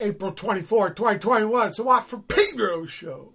April 24, 2021. It's the Watt from Pedro show.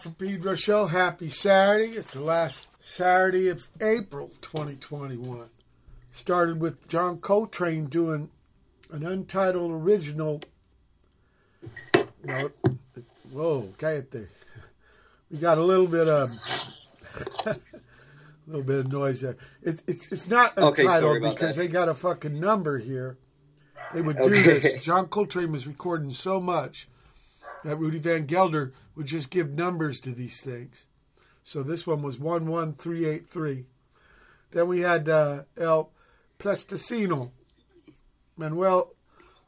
From Pedro Show. Happy Saturday. It's the last Saturday of April 2021. Started with John Coltrane doing an untitled original. No, whoa, cállate. We got a little bit of a little bit of noise there. It, it's it's not Okay, untitled sorry because that. they got a fucking number here. They would do Okay. this. John Coltrane was recording so much that Rudy Van Gelder would just give numbers to these things. So this one was 11383. Then we had uh, El Pleistoceno, Manuel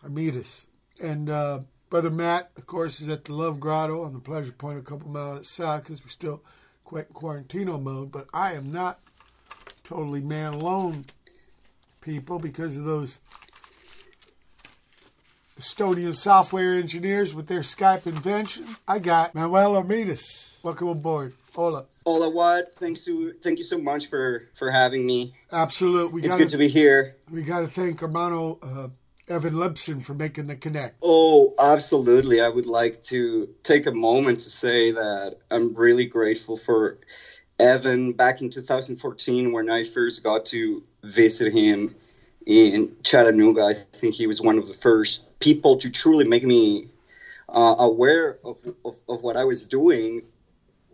Armidas, and uh, Brother Matt, of course, is at the Love Grotto on the Pleasure Point a couple miles south because we're still quite in quarantino mode. But I am not totally man alone, people, because of those Estonian software engineers with their Skype invention. I got Manuel Armidas. Welcome aboard. Hola. Hola, what? Thanks to thank you so much for for having me. Absolutely. We It's got good to be here. we got to thank Hermano uh, Evan Lipson for making the connect. Oh, absolutely. I would like to take a moment to say that I'm really grateful for Evan back in 2014 when I first got to visit him in Chattanooga. I think he was one of the first people to truly make me uh, aware of, of, of what I was doing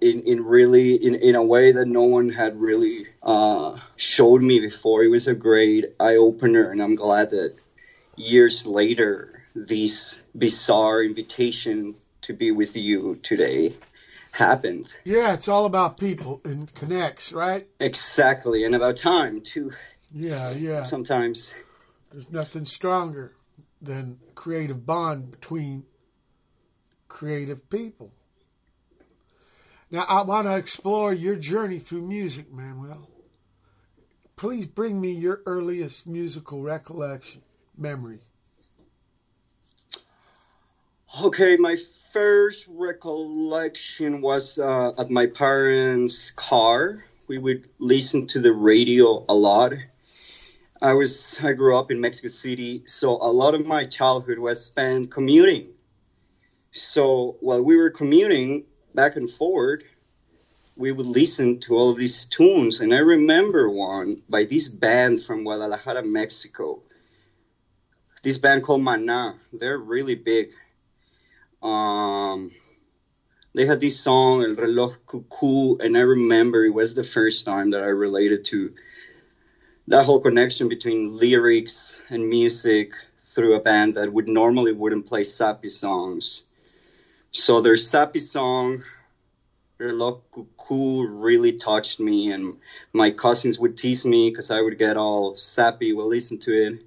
in, in really in, in a way that no one had really uh, showed me before. It was a great eye opener, and I'm glad that years later, this bizarre invitation to be with you today happened. Yeah, it's all about people and connects, right? Exactly, and about time too. Yeah, yeah. Sometimes. There's nothing stronger than creative bond between creative people. Now, I want to explore your journey through music, Manuel. Please bring me your earliest musical recollection, memory. Okay, my first recollection was uh, at my parents' car. We would listen to the radio a lot. I was I grew up in Mexico City, so a lot of my childhood was spent commuting. So while we were commuting back and forth, we would listen to all these tunes, and I remember one by this band from Guadalajara, Mexico. This band called Mana. They're really big. Um, they had this song El Reloj Cuckoo, and I remember it was the first time that I related to that whole connection between lyrics and music through a band that would normally wouldn't play sappy songs. So their sappy song, Reloj Cuckoo, really touched me, and my cousins would tease me because I would get all sappy while listening to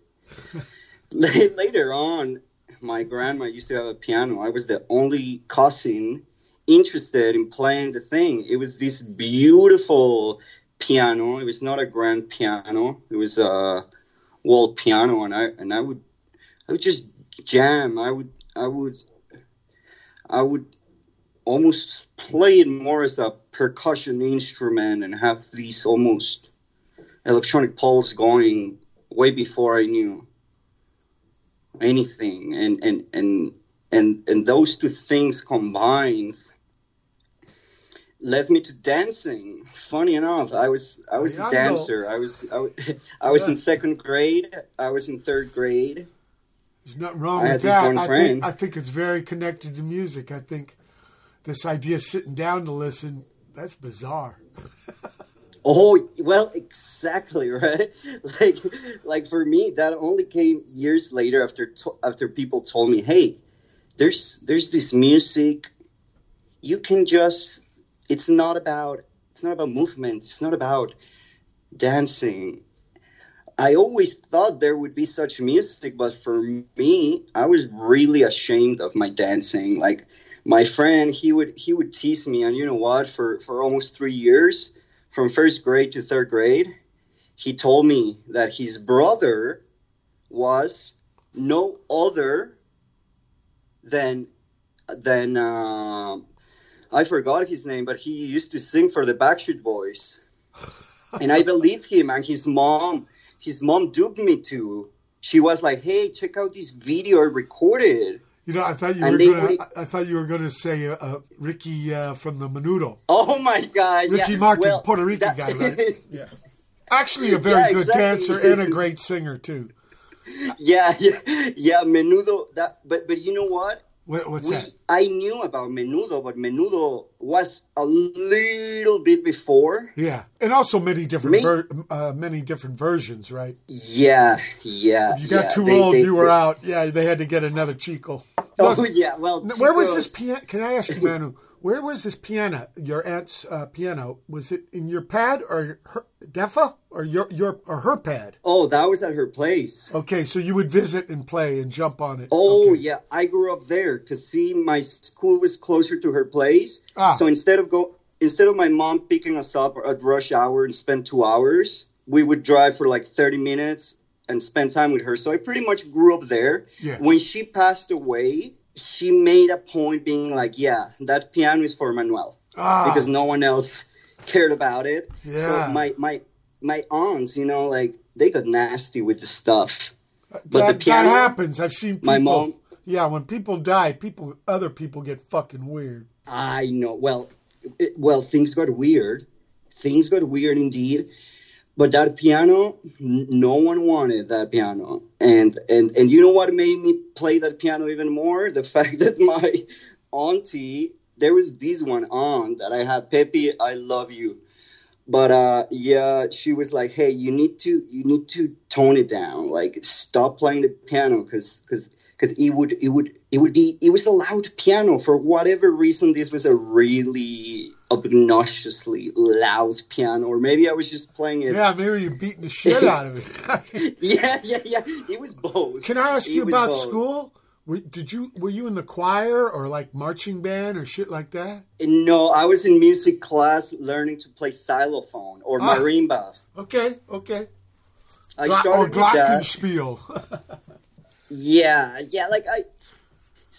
it. Later on, my grandma used to have a piano. I was the only cousin interested in playing the thing. It was this beautiful piano. It was not a grand piano. It was a wall piano, and I and I would I would just jam. I would I would I would almost play it more as a percussion instrument and have these almost electronic pulse going way before I knew anything and and and and and those two things combined led me to dancing funny enough i was i was a dancer i was i, was- I was in second grade i was in third grade There's nothing wrong I with that. I think. I think it's very connected to music. I think this idea of sitting down to listen, that's bizarre. Oh well, exactly right. Like, like for me, that only came years later after to, after people told me, "Hey, there's there's this music. You can just. It's not about. It's not about movement. It's not about dancing. I always thought there would be such music, but for me, I was really ashamed of my dancing. Like my friend, he would he would tease me, and you know what? For for almost three years, from first grade to third grade, he told me that his brother was no other than than uh, I forgot his name, but he used to sing for the Backstreet Boys, and I believed him. And his mom, his mom duped me too. She was like, "Hey, check out this video I recorded." You know, I thought you And were gonna. would- I thought you were gonna say uh, uh, Ricky uh, from the Menudo. Oh my gosh! Ricky yeah. Martin, well, Puerto Rican that- guy, right? Yeah. Actually, a very Yeah, good exactly. dancer and a great singer too. yeah, yeah, yeah. Menudo. That, but but you know what? What, what's we, that? I knew about Menudo, but Menudo was a little bit before. Yeah, and also many different Me- ver- uh, many different versions, right? Yeah, yeah. If you got yeah, too they- old, they- you were they- out. Yeah, they had to get another Chico. Oh Look, yeah, well. where was this piano? Can I ask you, Manu? Where was this piano? Your aunt's uh, piano? Was it in your pad or her Defa or your your or her pad? Oh, that was at her place. Okay, so you would visit and play and jump on it. Oh Okay. yeah, I grew up there because see, my school was closer to her place. Ah. So instead of go, instead of my mom picking us up at rush hour and spend two hours, we would drive for like thirty minutes and spend time with her. So I pretty much grew up there. Yeah. When she passed away, she made a point being like, "Yeah, that piano is for Manuel Ah, because no one else cared about it." Yeah. So my my my aunts, you know, like they got nasty with the stuff. but the that, piano- that happens. I've seen people. My mom- Yeah, when people die, people other people get fucking weird. I know. Well, it, well, things got weird. Things got weird indeed. But that piano, no one wanted that piano. And and and you know what made me play that piano even more? The fact that my auntie, there was this one aunt that I had, Pepe, I love you. But uh, yeah, she was like, "Hey, you need to you need to tone it down. Like, stop playing the piano, because because because it would it would it would be it was a loud piano for whatever reason. This was a really obnoxiously loud piano, or maybe I was just playing it. Yeah, maybe you're beating the shit out of it. yeah, yeah, yeah. It was both. Can I ask It you about both. school? Were, did you were you in the choir or like marching band or shit like that? No, I was in music class learning to play xylophone or Ah. marimba. Okay, okay. I Gla- started or glockenspiel. Yeah, yeah. Like I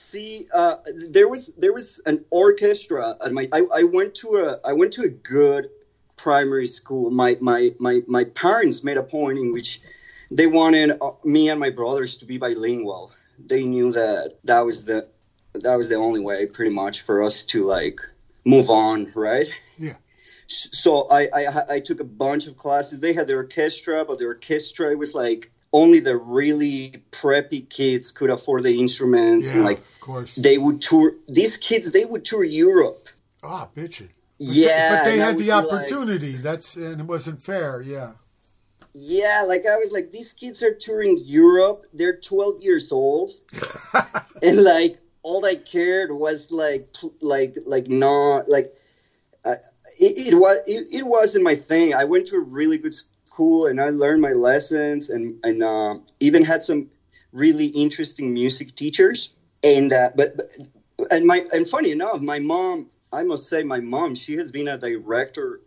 see, uh, there was there was an orchestra at my. I, I went to a I went to a good primary school. My my my my parents made a point in which they wanted uh, me and my brothers to be bilingual. They knew that that was the that was the only way, pretty much, for us to like move on, right? Yeah. So I, I I took a bunch of classes. They had the orchestra, but the orchestra it was like only the really preppy kids could afford the instruments, yeah, and like of course. they would tour. These kids they would tour Europe. Ah, bitchin'. Yeah, but they and I had the be like- opportunity. That's and it wasn't fair. Yeah. yeah, like I was like, these kids are touring Europe. They're 12 years old, and like all I cared was like like like not like uh, it, it was it, it wasn't my thing. I went to a really good school and I learned my lessons and and uh, even had some really interesting music teachers. And uh, but, but and my and funny enough, my mom, I must say, my mom, she has been a director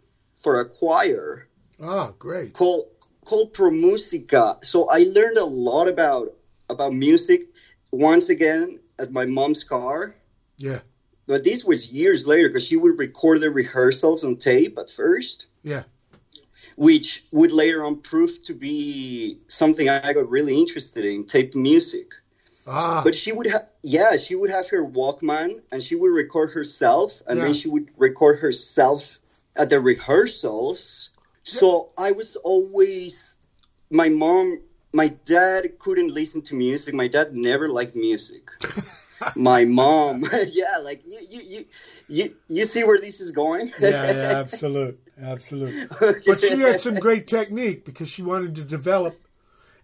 for a choir Ah, great. called called Pro Musica. So I learned a lot about about music once again at my mom's car. Yeah. But this was years later because she would record the rehearsals on tape at first, Yeah. Which would later on prove to be something I got really interested in, tape music. Ah. But she would have, yeah, she would have her Walkman and she would record herself, and Yeah. then she would record herself at the rehearsals. So I was always, my mom, my dad couldn't listen to music. My dad never liked music. my mom, yeah, like you, you, you, you, you see where this is going? yeah, yeah, absolute, absolute. But she has some great technique because she wanted to develop,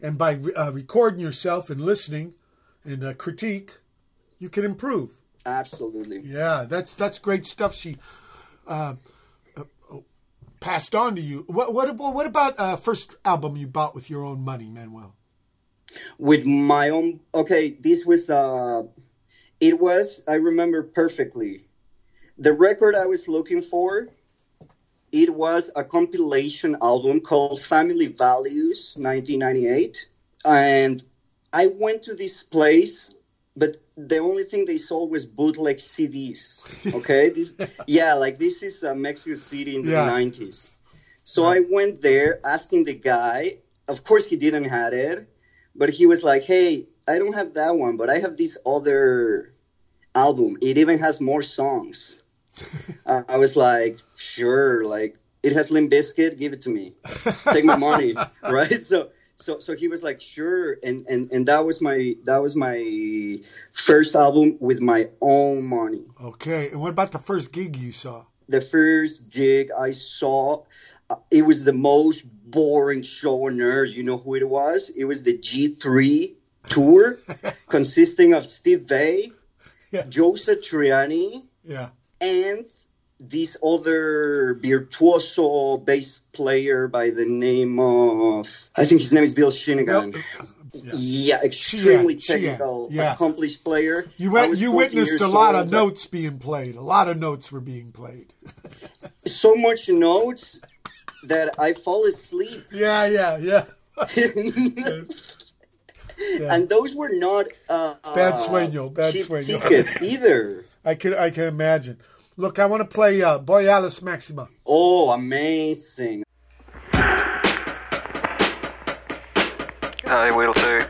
and by uh, recording yourself and listening and uh, critique, you can improve. Absolutely. Yeah, that's that's great stuff. She uh, uh, passed on to you. What what about what about uh, first album you bought with your own money, Manuel? with my own okay this was uh it was i remember perfectly. The record i was looking for it was a compilation album called family values 1998 and i went to this place but the only thing they sold was bootleg cds okay? This yeah like this is uh, mexico city in the Yeah. 90s so i went there asking the guy. Of course he didn't have it but he was like, "Hey, I don't have that one, but I have this other album. It even has more songs." uh, I was like, "Sure, like it has Limp Bizkit. Give it to me. Take my money, right?" So, so, so he was like, "Sure," and and and that was my that was my first album with my own money. Okay, and what about the first gig you saw? The first gig I saw, uh, it was the most boring show on earth. You know who it was? It was the G3 tour, consisting of Steve Vai, Yeah. Joe Satriani, Yeah, and this other virtuoso bass player by the name of I think his name is Billy Sheehan. Yeah. Yeah, extremely technical, yeah. accomplished player. You went, you witnessed a lot old. of notes being played. A lot of notes were being played. So much notes that I fall asleep. Yeah, yeah, yeah. Yeah. And those were not uh, Bad sueño, bad cheap sueño. tickets either. I can I can imagine. Look, I want to play uh, Borealis Maxima. Oh, amazing! I will too.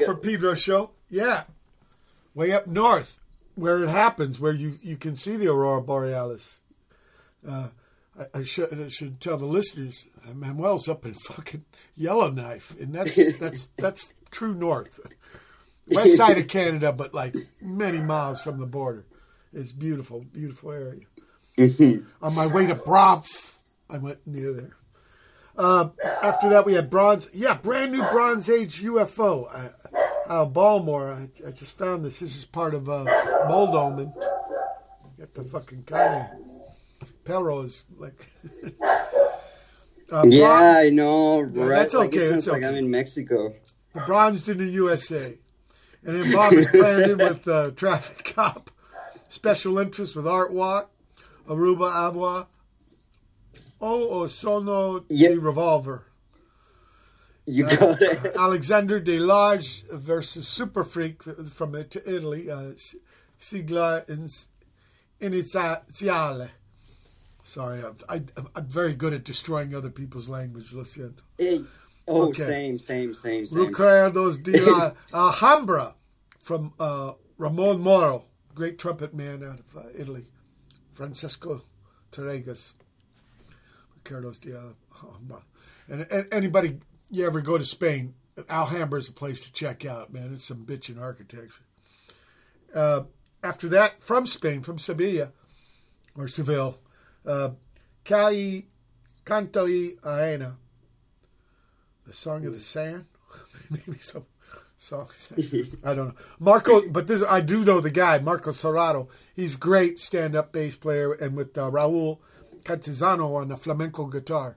We for Pedro show. Yeah. Way up north, where it happens, where you, you can see the aurora borealis. Uh, I, I should I should tell the listeners, uh, Manuel's up in fucking Yellowknife, and that's that's that's true north, west side of Canada, but like many miles from the border. It's beautiful, beautiful area. On my way to Banff, I went near there. Uh, after that, we had bronze. Yeah, brand new Bronze Age UFO. Uh, uh. I, I just found this. This is part of uh, Moldoman. Got the fucking kind Pelrose like. uh, Yeah, I know, right? that's Like okay, it that's sounds like okay. I'm in Mexico. bronzed in the USA. And then Bomis Prendin with uh, traffic cop, special interest with Art Walk, Arubu Avua, O Osono Yeah. the Revolver. You Uh, got it. Alexander De Large versus Super Freak from Italy, uh, Sigla in- Iniziale. Sorry, I'm, I, I'm very good at destroying other people's language. Lo siento. Hey, oh, Okay. same, same, same, same. Recuerdos de la Alhambra from uh, Ramon Moro, great trumpet man out of uh, Italy. Francesco Tárrega's. Recuerdos de Alhambra. And, and anybody, you ever go to Spain, Alhambra is a place to check out, man. It's some bitchin' architecture. Uh, after that, from Spain, from Sevilla, or Seville, uh, Cal y Canto y Arena, the Song of the Sand, maybe some song. I don't know. Marco, but this I do know the guy, Marco Serrato. He's great stand-up bass player, and with uh, Raul Cantizano on the flamenco guitar.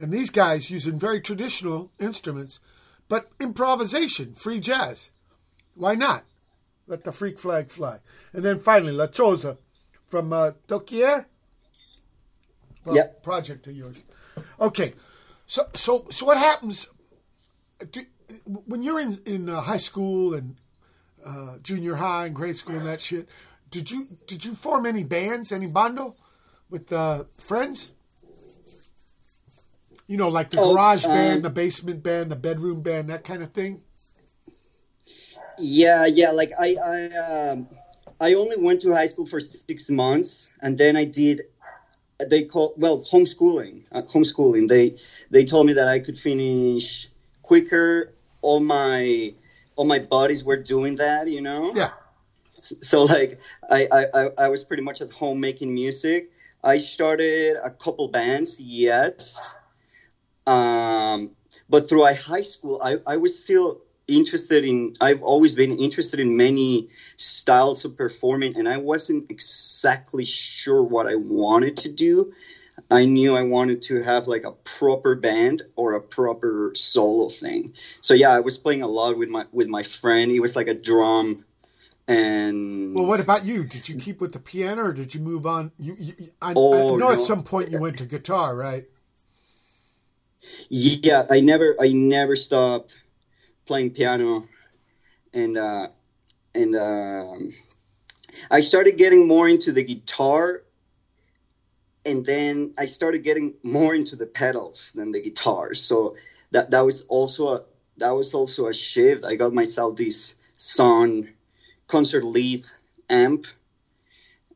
And these guys using very traditional instruments, but improvisation, free jazz. Why not? Let the freak flag fly. And then finally, La Choza from uh, Doquier. Well, Yep. Project of yours. Okay. So, so, so what happens do, when you're in in uh, high school and uh, junior high and grade school and that shit? Did you did you form any bands, any bando, with uh, friends? You know, like the Oh, garage um, band, the basement band, the bedroom band, that kind of thing. Yeah, yeah. Like I, I, um, I only went to high school for six months, and then I did. They call well homeschooling. Uh, homeschooling. They they told me that I could finish quicker. All my all my buddies were doing that. You know. Yeah. so like I, I, I- I was pretty much at home making music. I started a couple bands, yes. Um, but through high school, I, I was still interested in. I've always been interested in many styles of performing, and I wasn't exactly sure what I wanted to do. I knew I wanted to have like a proper band or a proper solo thing. So yeah, I was playing a lot with my with my friend. He was like a drum and Well, what about you? Did you keep with the piano, or did you move on? You, you I, Oh, I know at some point you went to guitar, right? yeah, I never I never stopped playing piano, and uh, and um, I started getting more into the guitar, and then I started getting more into the pedals than the guitar. So that that was also a that was also a shift. I got myself this Sunn concert lead amp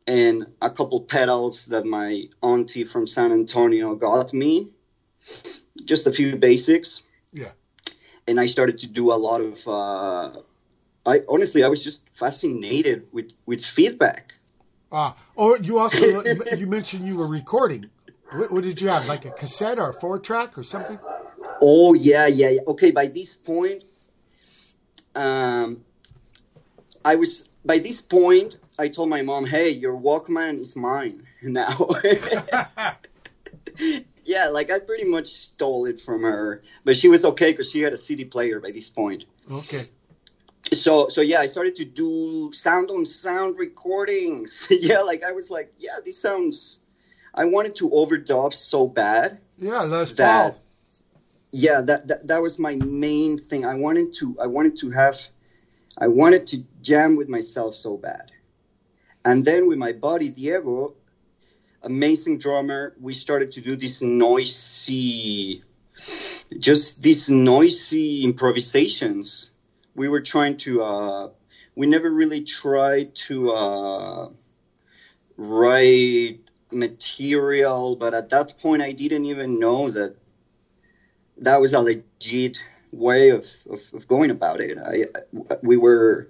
and a couple pedals that my auntie from San Antonio got me. Just a few basics. Yeah. And I started to do a lot of. Uh, I honestly, I was just fascinated with with feedback. Ah, oh, you also you mentioned you were recording. What, what did you have? Like a cassette or a four track or something? Oh yeah, yeah, yeah. Okay, by this point, um, I was by this point. I told my mom, "Hey, your Walkman is mine now." yeah, like I pretty much stole it from her, but she was okay because she had a CD player by this point. Okay. So, so yeah, I started to do sound on sound recordings. yeah, like I was like, yeah, this sounds. I wanted to overdub so bad Yeah, Les that Paul. yeah that, that that was my main thing i wanted to i wanted to have i wanted to jam with myself so bad. And then with my buddy diego amazing drummer we started to do this noisy just these noisy improvisations. We were trying to uh, we never really tried to uh, write material, but at that point I didn't even know that that was a legit way of, of, of going about it. I, we were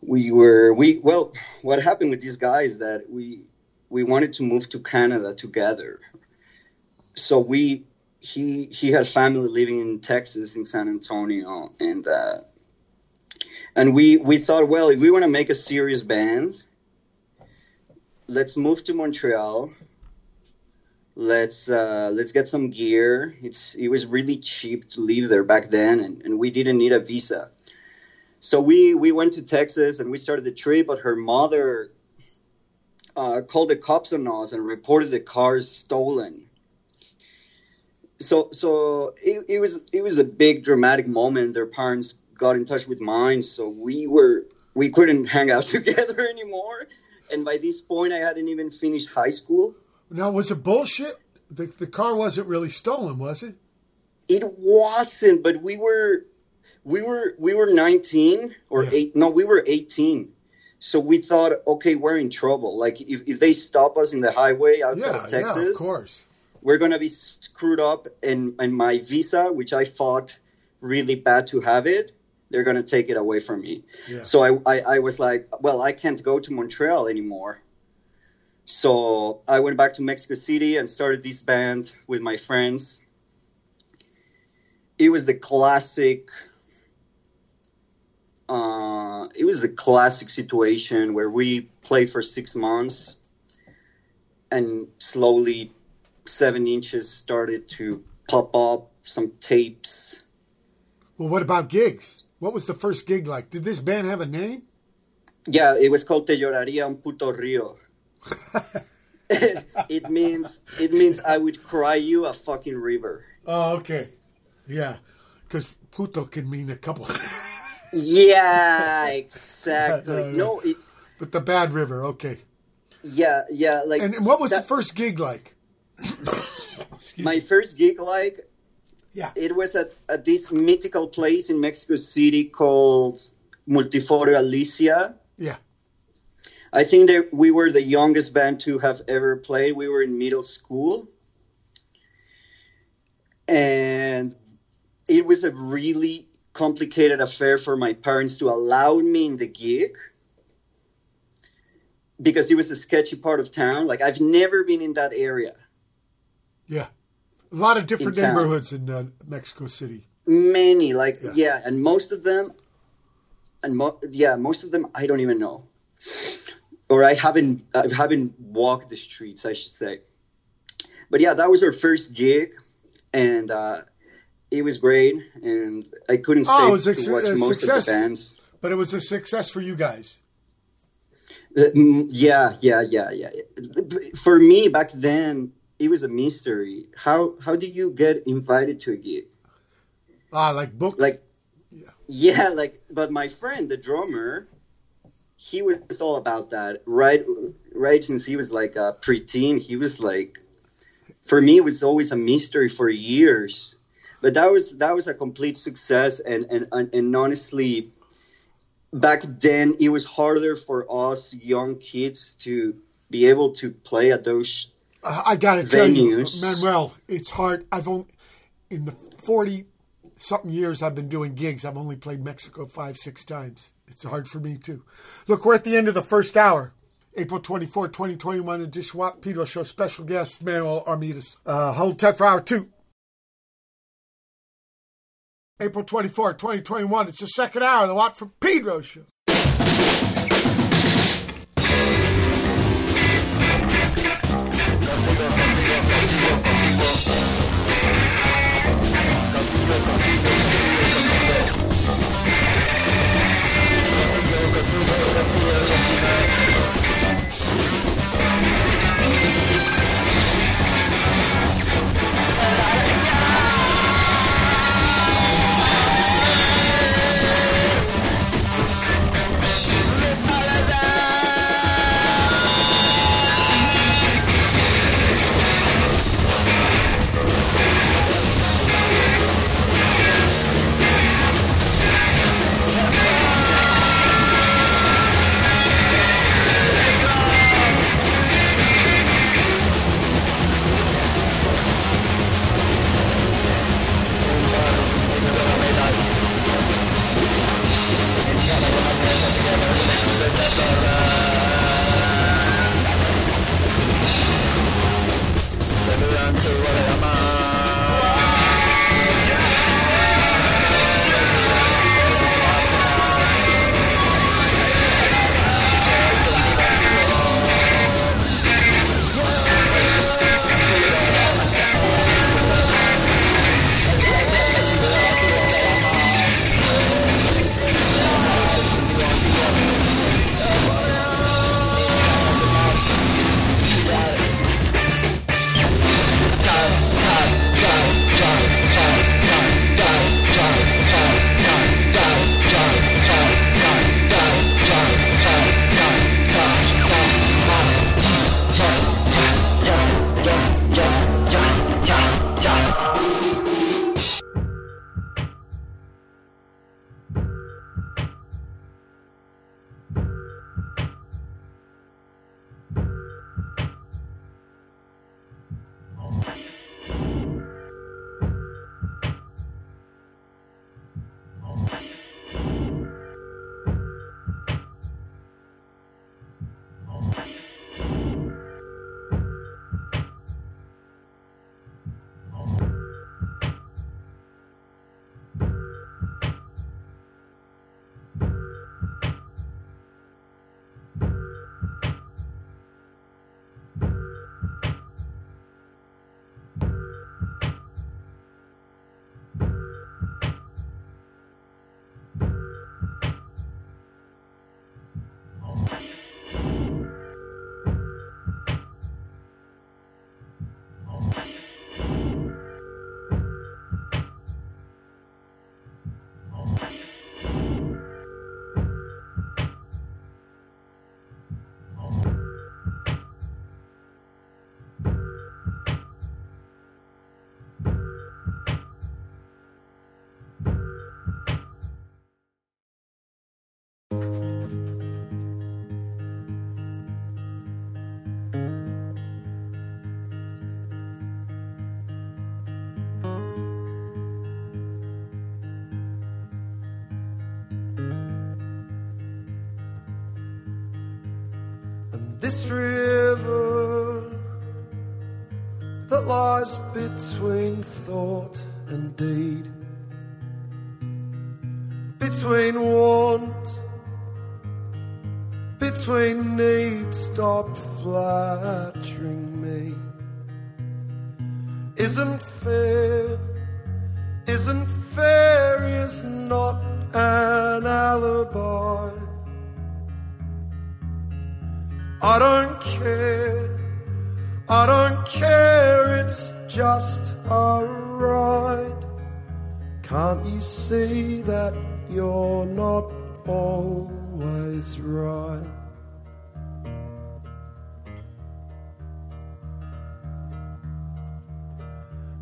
we were we well what happened with these guys that we we wanted to move to Canada together. So we he he had family living in Texas in San Antonio and uh, and we we thought well if we want to make a serious band let's move to Montreal let's uh, let's get some gear. It's it was really cheap to live there back then and, and we didn't need a visa. So we we went to Texas and we started the trip but her mother uh, called the cops on us and reported the cars stolen. So so it, it was it was a big dramatic moment. Their parents got in touch with mine so we were we couldn't hang out together anymore. And by this point i hadn't even finished high school Now, was it bullshit? The, the car wasn't really stolen, was it? it wasn't but we were we were we were 19 or Yeah. 8 no we were 18 so we thought okay we're in trouble like if, if they stop us in the highway outside yeah, of texas yeah, of course. we're gonna be screwed up and and my visa which i fought really bad to have it they're gonna take it away from me Yeah. so I, I i was like well i can't go to montreal anymore so i went back to mexico city and started this band with my friends it was the classic uh, it was the classic situation where we played for six months and slowly seven inches started to pop up some tapes Well, what about gigs? What was the first gig like? Did this band have a name? yeah it was called te lloraría un puto río it means it means i would cry you a fucking river Oh, okay. Yeah, because puto can mean a couple, yeah exactly No, no. no it, but the bad river. Okay. yeah yeah like And what was that- the first gig like? my first gig like Yeah. it was at, at this mythical place in Mexico City called Multiforo Alicia. Yeah. I think that we were the youngest band to have ever played. We were in middle school. And it was a really complicated affair for my parents to allow me in the gig because it was a sketchy part of town. Like, I've never been in that area. Yeah. A lot of different In neighborhoods in uh, Mexico City. Many, like Yeah. yeah. and most of them, and mo- yeah, most of them I don't even know, or I haven't I haven't walked the streets, I should say. But yeah, that was our first gig, and uh, it was great, and I couldn't stay Oh, was a to su- watch most success. of the bands. But it was a success for you guys. Uh, mm, yeah, yeah, yeah, yeah. For me back then, it was a mystery. How how do you get invited to a gig? Ah, like book. like Yeah. yeah like but my friend the drummer he was all about that right right since he was like a preteen he was like for me it was always a mystery for years but that was that was a complete success and and and, and honestly back then it was harder for us young kids to be able to play at those Uh, I gotta tell you, Manuel, it's hard. I've only in the forty something years I've been doing gigs. I've only played Mexico five, six times. It's hard for me too. Look, we're at the end of the first hour. April 24, 2021, the Dishwap Pedro Show special guest, Manuel Armidas. Uh, hold tight for hour two. April 24, 2021, it's the second hour of the Watt from Pedro Show. And this river that lies between thought and deed, between want, between need, stop flattering me. Isn't fair, isn't fair, is not an alibi. I don't care. I don't care. It's just a ride. Can't you see that you're not always right?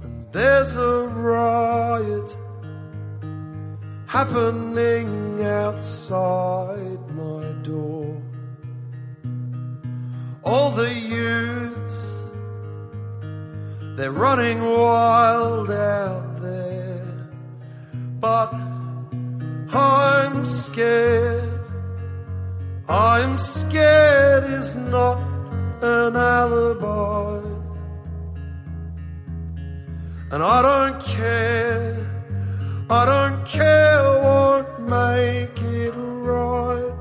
And there's a riot happening outside all the youths they're running wild out there but i'm scared. I'm scared is not an alibi. And i don't care i don't care won't make it right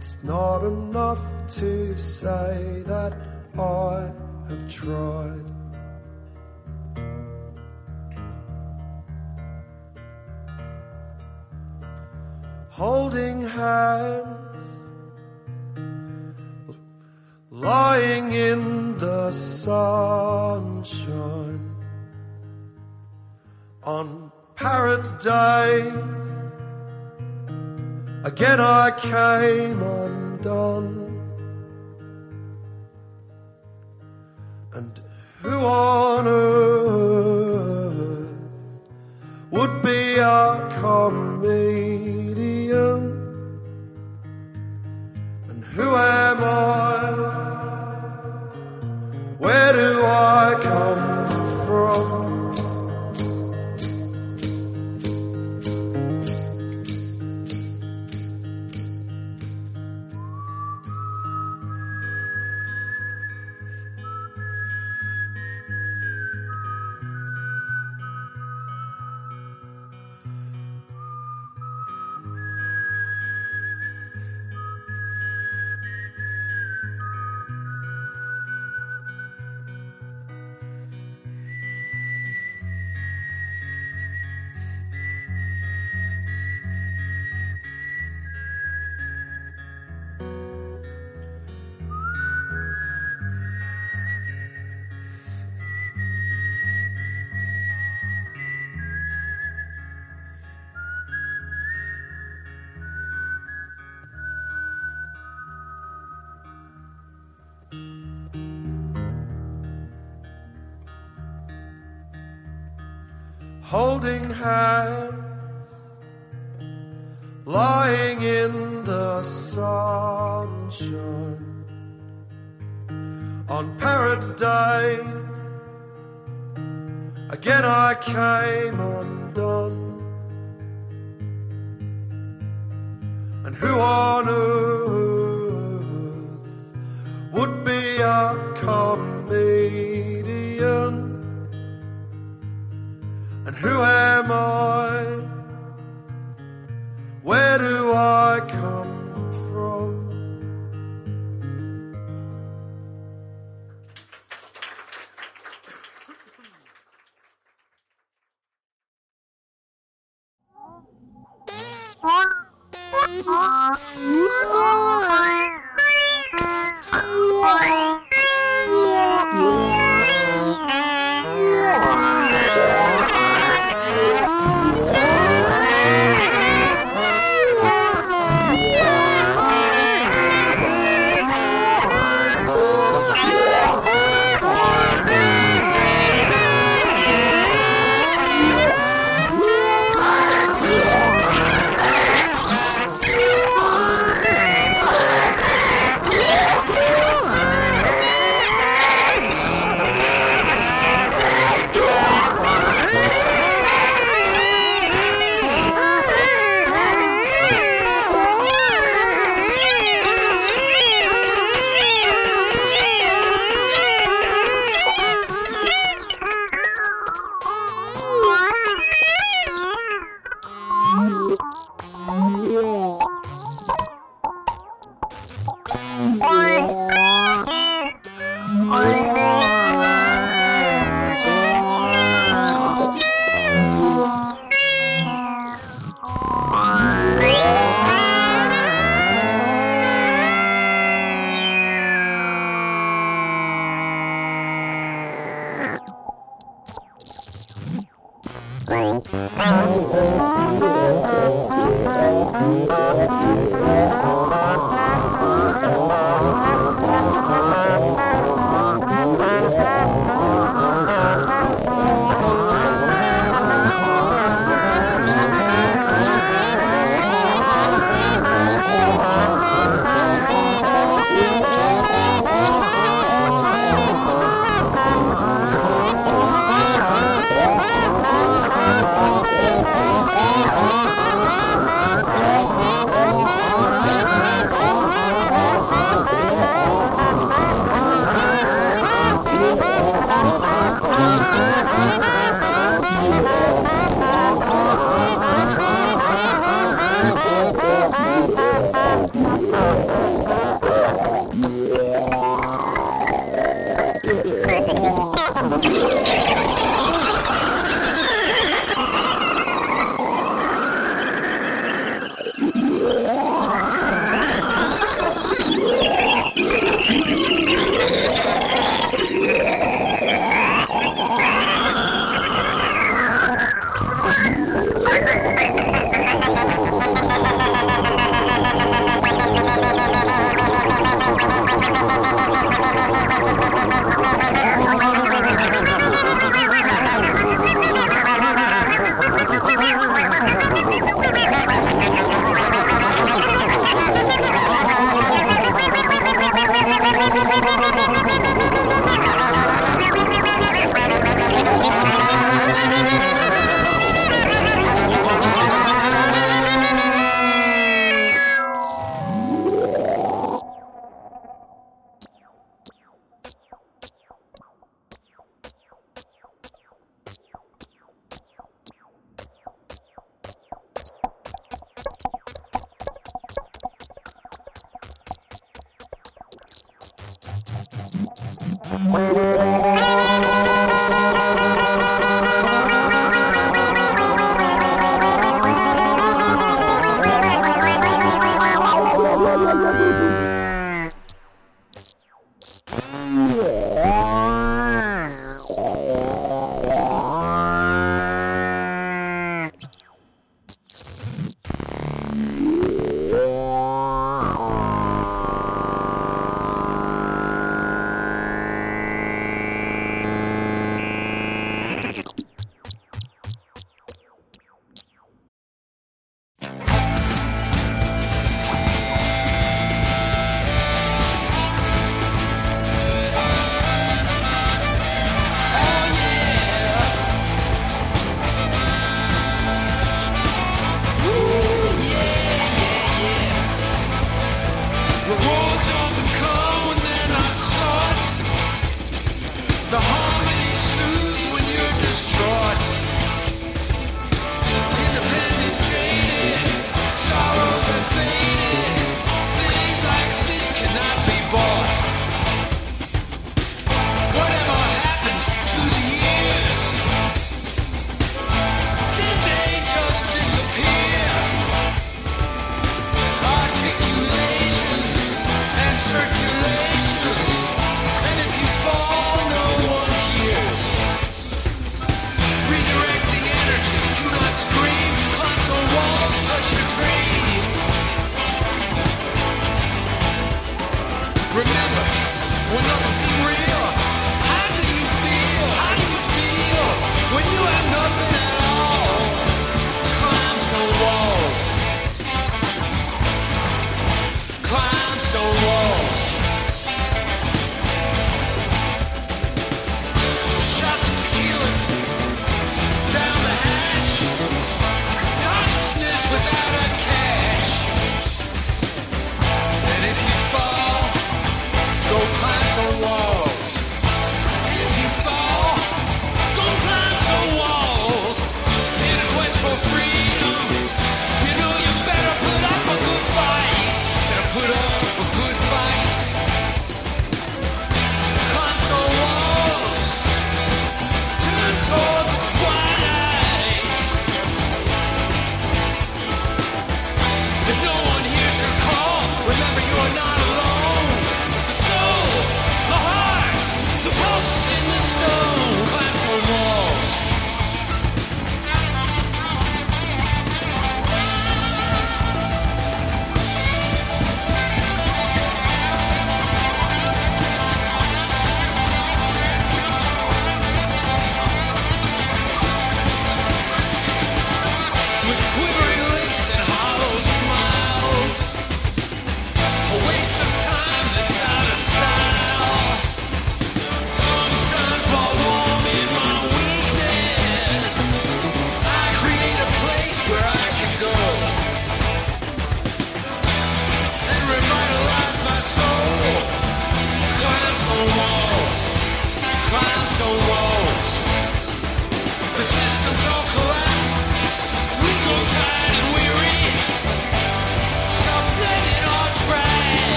it's not enough to say that I have tried. Holding hands, lying in the sunshine on paradise. Again I came undone. And who on earth would be a comedian? And who am I? Where do I come from? And who on earth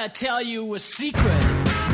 gonna tell you a secret.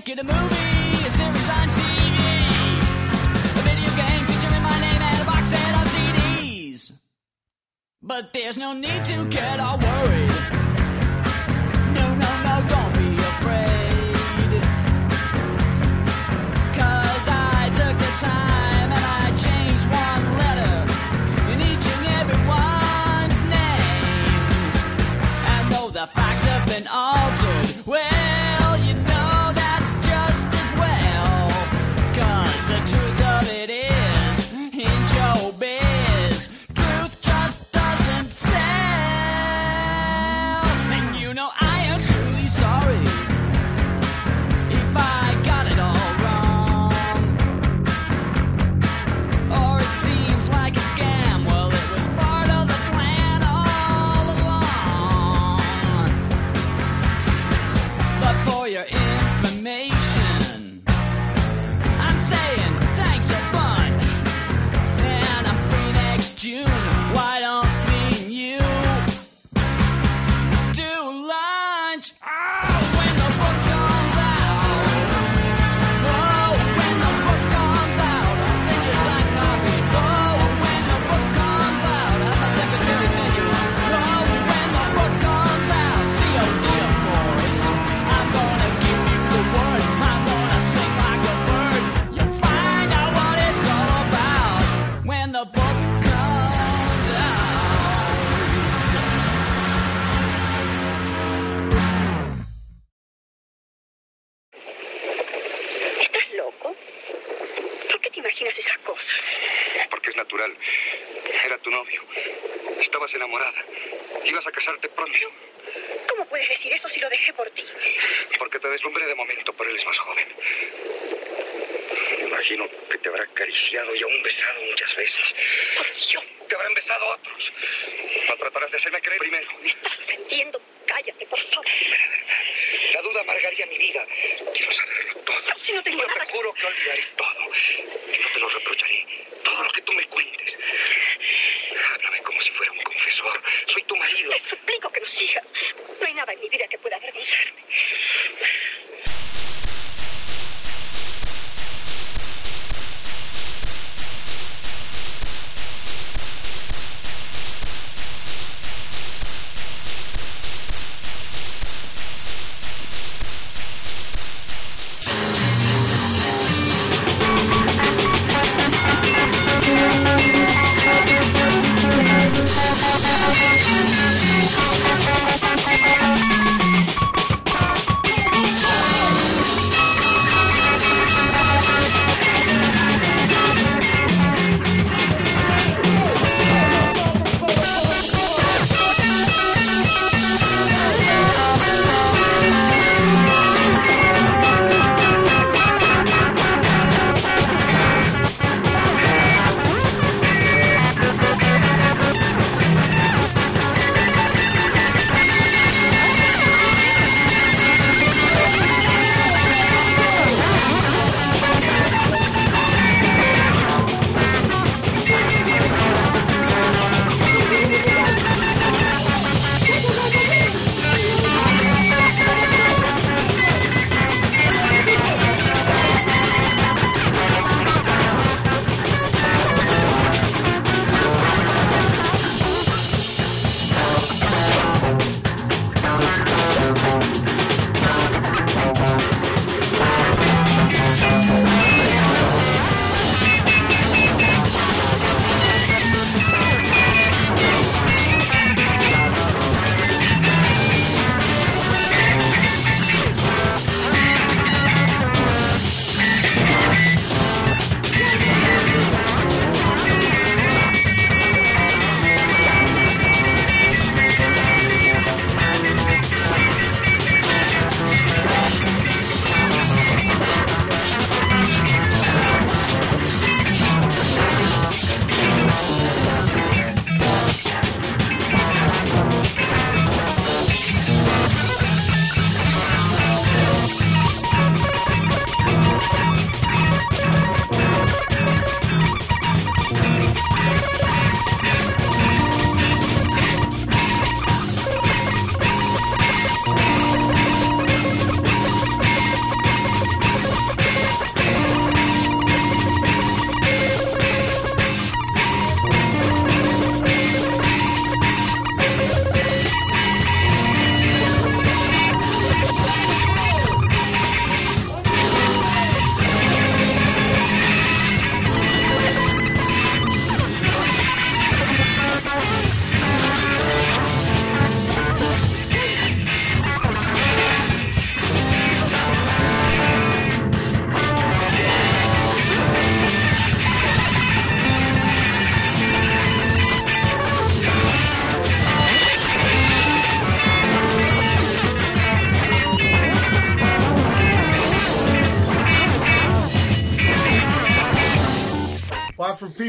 make it a movie, a series on TV, a video game featuring my name and a box set of CDs. But there's no need to get all worried. No, no, no, don't be afraid. I took the time and I changed one letter in each and every one's name. And though the facts have been altered,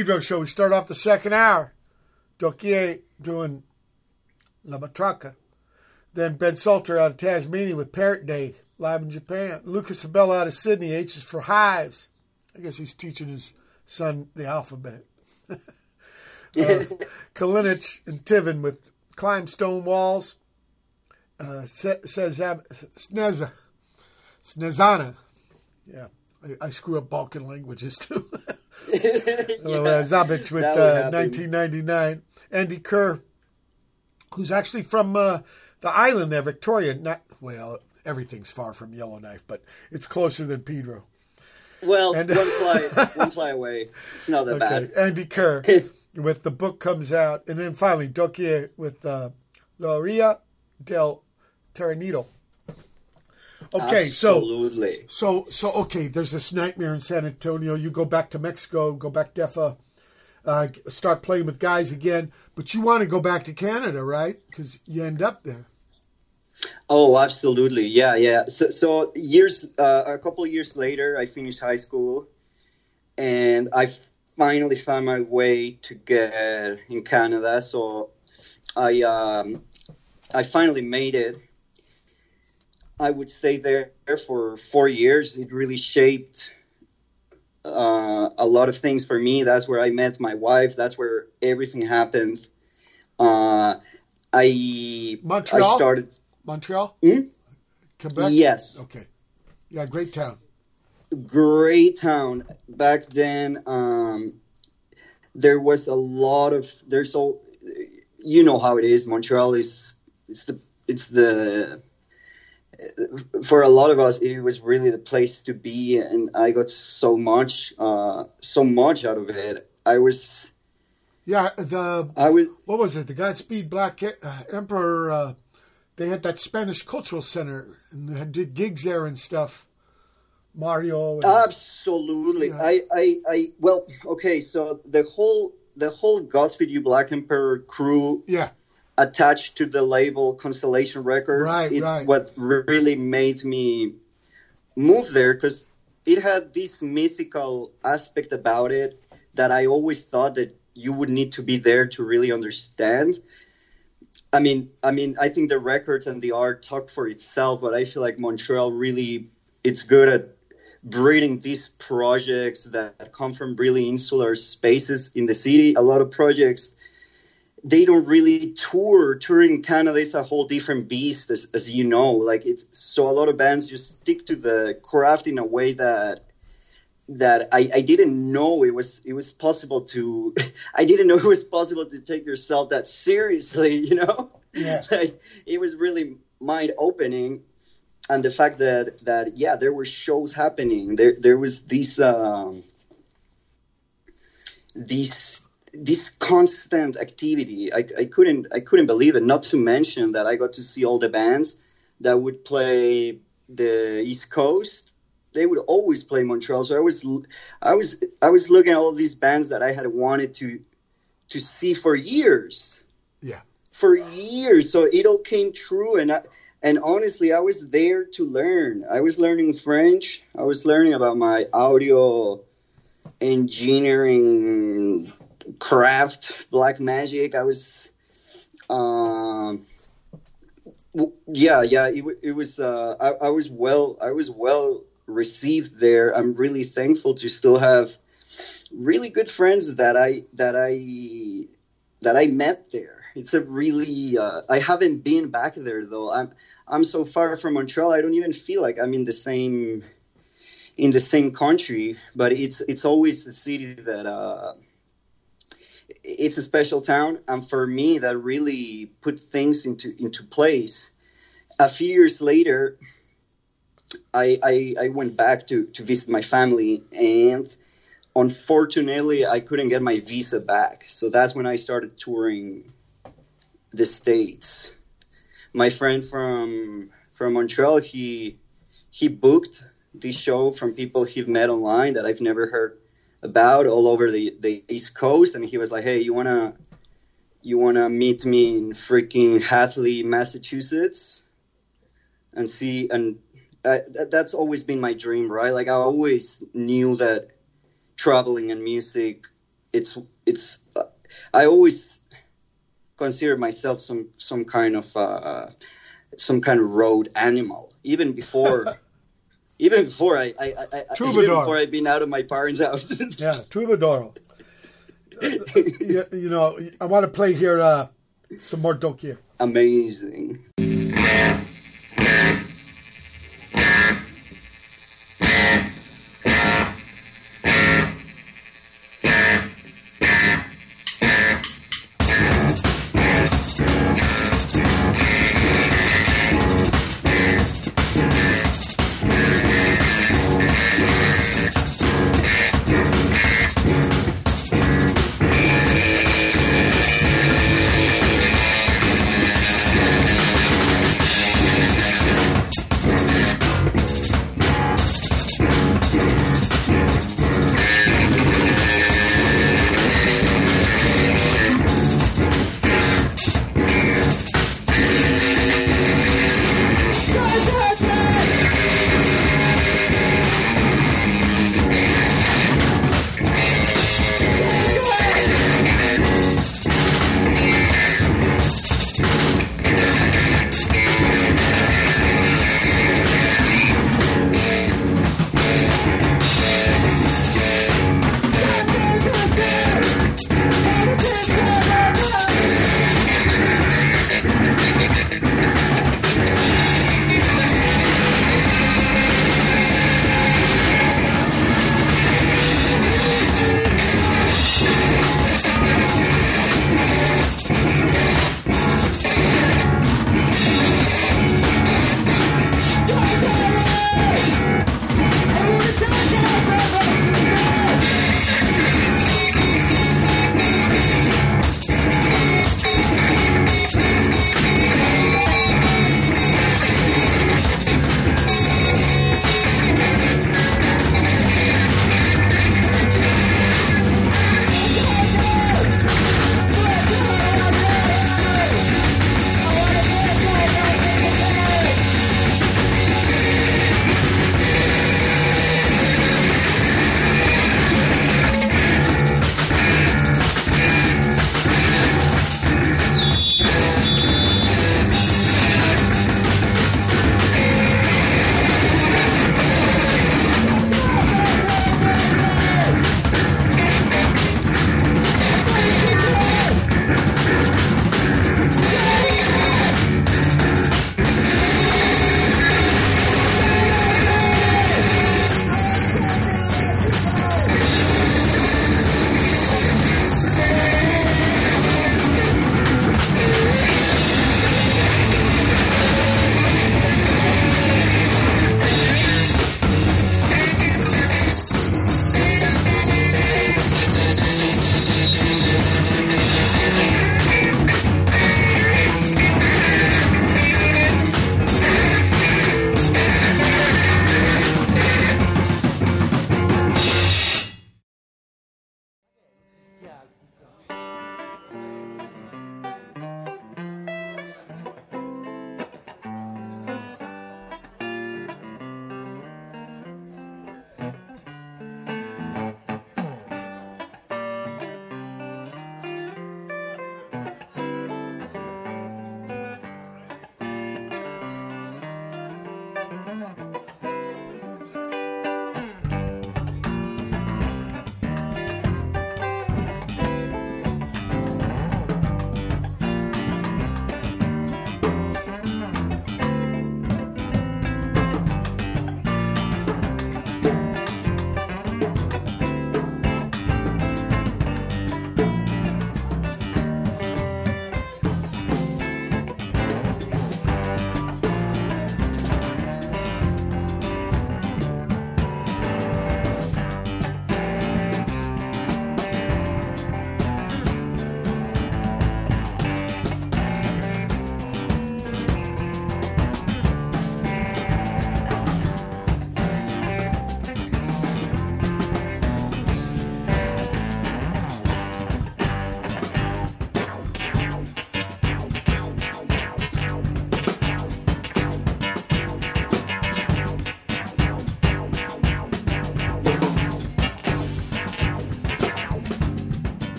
Pedro show. We start off the second hour. Doquier doing La Matraca. Then Ben Salter out of Tasmania with Parrot Day, live in Japan. Lucas Abela out of Sydney, H is for Hives. I guess he's teaching his son the alphabet. uh, Kalinich and Tiven with Climb Stone Walls. Uh, Sneza. Snezana. Yeah, I, I screw up Balkan languages too. well, uh, Zabic with uh, 1999. Andy Kerr, who's actually from uh, the island there, Victoria. Not well, everything's far from Yellowknife, but it's closer than Pedro. Well, And- one fly, one fly away. It's not that Okay, bad. Andy Kerr with the book comes out, and then finally Doquier with uh, La Ria del Terrenito. Okay, so Absolutely. so so okay. There's this nightmare in San Antonio. You go back to Mexico, go back DEFA, uh, start playing with guys again, but you want to go back to Canada, right? Because you end up there. Oh, absolutely. Yeah, yeah. So, so years, uh, a couple of years later, I finished high school, and I finally found my way to get in Canada. So, I um, I finally made it. I would stay there for four years. It really shaped uh, a lot of things for me. That's where I met my wife. That's where everything happened. Uh, I Montreal? I started. Montreal, Hmm? Quebec. Yes. Okay. Yeah, great town. great town back then um there was a lot of there's so you know how it is montreal is it's the it's the for a lot of us it was really the place to be and i got so much uh so much out of it i was Yeah, the i was what was it? The Godspeed Black uh, Emperor. Uh, they had that Spanish Cultural Center and did gigs there and stuff. Mario. And, Absolutely. Yeah. I, I, I, well, okay. So the whole, the whole Godspeed You Black Emperor crew yeah, attached to the label Constellation Records. Right, it's right. what really made me move there because it had this mythical aspect about it that I always thought that you would need to be there to really understand. I mean, I mean, I think the records and the art talk for itself, but I feel like Montreal really, it's good at breeding these projects that come from really insular spaces in the city. A lot of projects they don't really tour. Touring Canada is a whole different beast, as, as you know. Like it's so a lot of bands just stick to the craft in a way that that I, I didn't know it was it was possible to I didn't know it was possible to take yourself that seriously, you know? Yeah. like, it was really mind opening. And the fact that that yeah, there were shows happening. There there was these um these this constant activity. I, I couldn't I couldn't believe it. Not to mention that I got to see all the bands that would play the East Coast. They would always play Montreal. So I was I was I was looking at all these bands that I had wanted to to see for years. Yeah. For years. So it all came true and I, and honestly I was there to learn. I was learning French. I was learning about my audio engineering craft black magic. I was um yeah yeah it, it was uh I, I was well i was well received there. I'm really thankful to still have really good friends that i that i that i met there. It's a really uh, i haven't been back there though. I'm i'm so far from montreal i don't even feel like i'm in the same in the same country, but it's it's always the city that uh, it's a special town, and for me, that really put things into into place. A few years later, I I, I went back to to visit my family, and unfortunately, I couldn't get my visa back. So that's when I started touring the states. My friend from from Montreal, he he booked this show from people he've met online that I've never heard about all over the, the East Coast, and he was like, "Hey, you wanna you wanna meet me in freaking Hadley, Massachusetts, and see?" And that, that's always been my dream, right? Like I always knew that traveling and music it's it's I always consider myself some some kind of uh, some kind of road animal even before even before I, I, I, I even before I'd been out of my parents' house. Yeah, Troubadour. You, you know, I want to play here uh, some more Doquier. Amazing.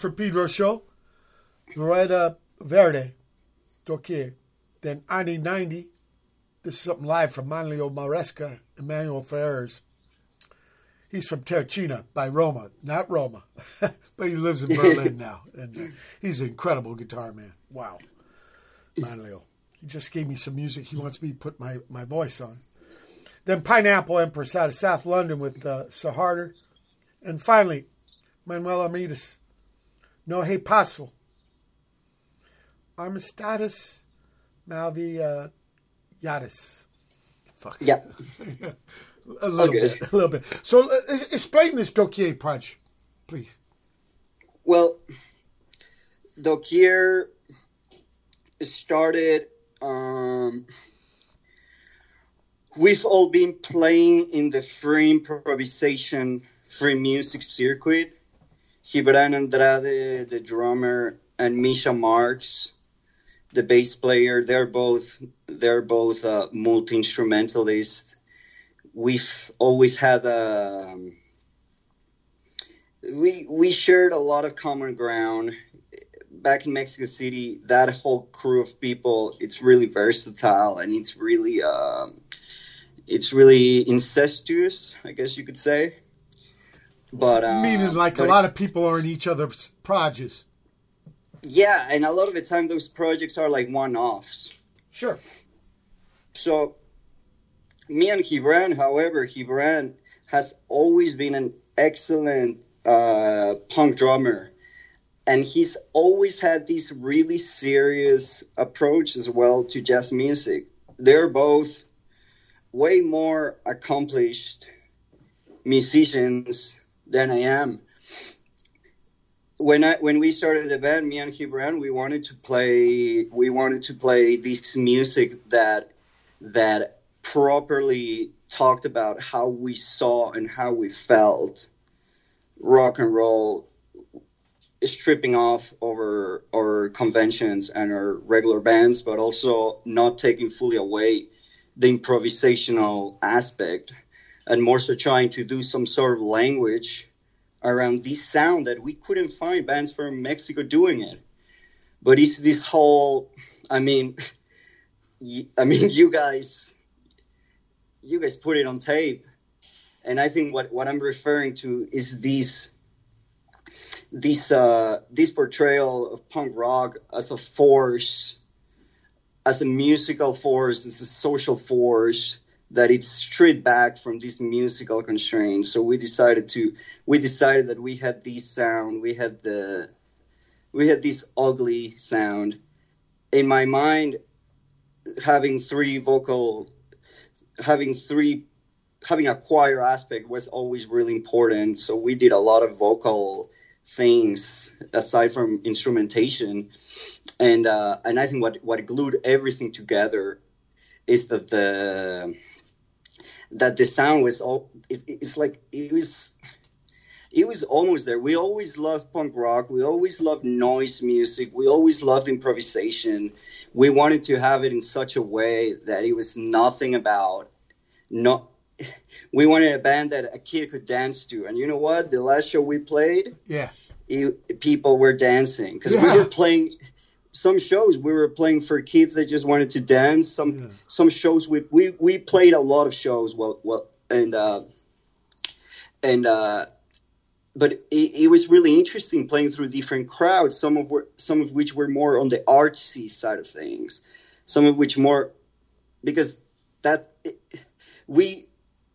Watt from Pedro show. La Rueda Verde, Doquier. Then Anni 90. This is something live from Manlio Maresca, Emmanuel Ferrers. He's from Terracina by Roma, not Roma, but he lives in Berlin now. And uh, he's an incredible guitar man. Wow. Manlio. He just gave me some music he wants me to put my, my voice on. Then Pineapple Empress out of South London with uh, Saharder. And finally, Manuel Armidas. No Hay Paso. Amistades Malvi uh, Yadis. Fuck. Yeah. A little Okay. bit. A little bit. So uh, explain this Doquier punch, please. Well, Doquier started. Um, we've all been playing in the free improvisation, free music circuit. Gibran Andrade, the drummer, and Misha Marks, the bass player. They're both they're both uh, multi instrumentalists. We've always had a we we shared a lot of common ground back in Mexico City. That whole crew of people, it's really versatile and it's really um, it's really incestuous, I guess you could say. But uh, Meaning, like a but- lot of people are in each other's projects. yeah, and a lot of the time those projects are like one-offs. Sure. So, me and Gibran, however, Gibran has always been an excellent uh, punk drummer. And he's always had this really serious approach as well to jazz music. They're both way more accomplished musicians than I am. When I when we started the band, me and Gibran, we wanted to play we wanted to play this music that that properly talked about how we saw and how we felt rock and roll stripping off over our conventions and our regular bands but also not taking fully away the improvisational aspect and more so trying to do some sort of language around this sound that we couldn't find bands from Mexico doing it. But it's this whole i mean I mean, you guys, you guys put it on tape, and I think what, what I'm referring to is these, this uh, this portrayal of punk rock as a force, as a musical force, as a social force that it's stripped back from these musical constraints. So we decided to, we decided that we had this sound, we had the, we had this ugly sound. In my mind, having three vocal having three having a choir aspect was always really important so we did a lot of vocal things aside from instrumentation and uh, and I think what what glued everything together is that the that the sound was all it, it's like it was it was almost there. We always loved punk rock. We always loved noise music. We always loved improvisation. We wanted to have it in such a way that it was nothing about not. We wanted a band that a kid could dance to. And you know what? The last show we played, Yeah. it, people were dancing because Yeah. we were playing some shows we were playing for kids that just wanted to dance some Yeah. some shows we, we we played a lot of shows well well and uh and uh but it, it was really interesting playing through different crowds. Some of were, some of which were more on the artsy side of things, some of which more because that we,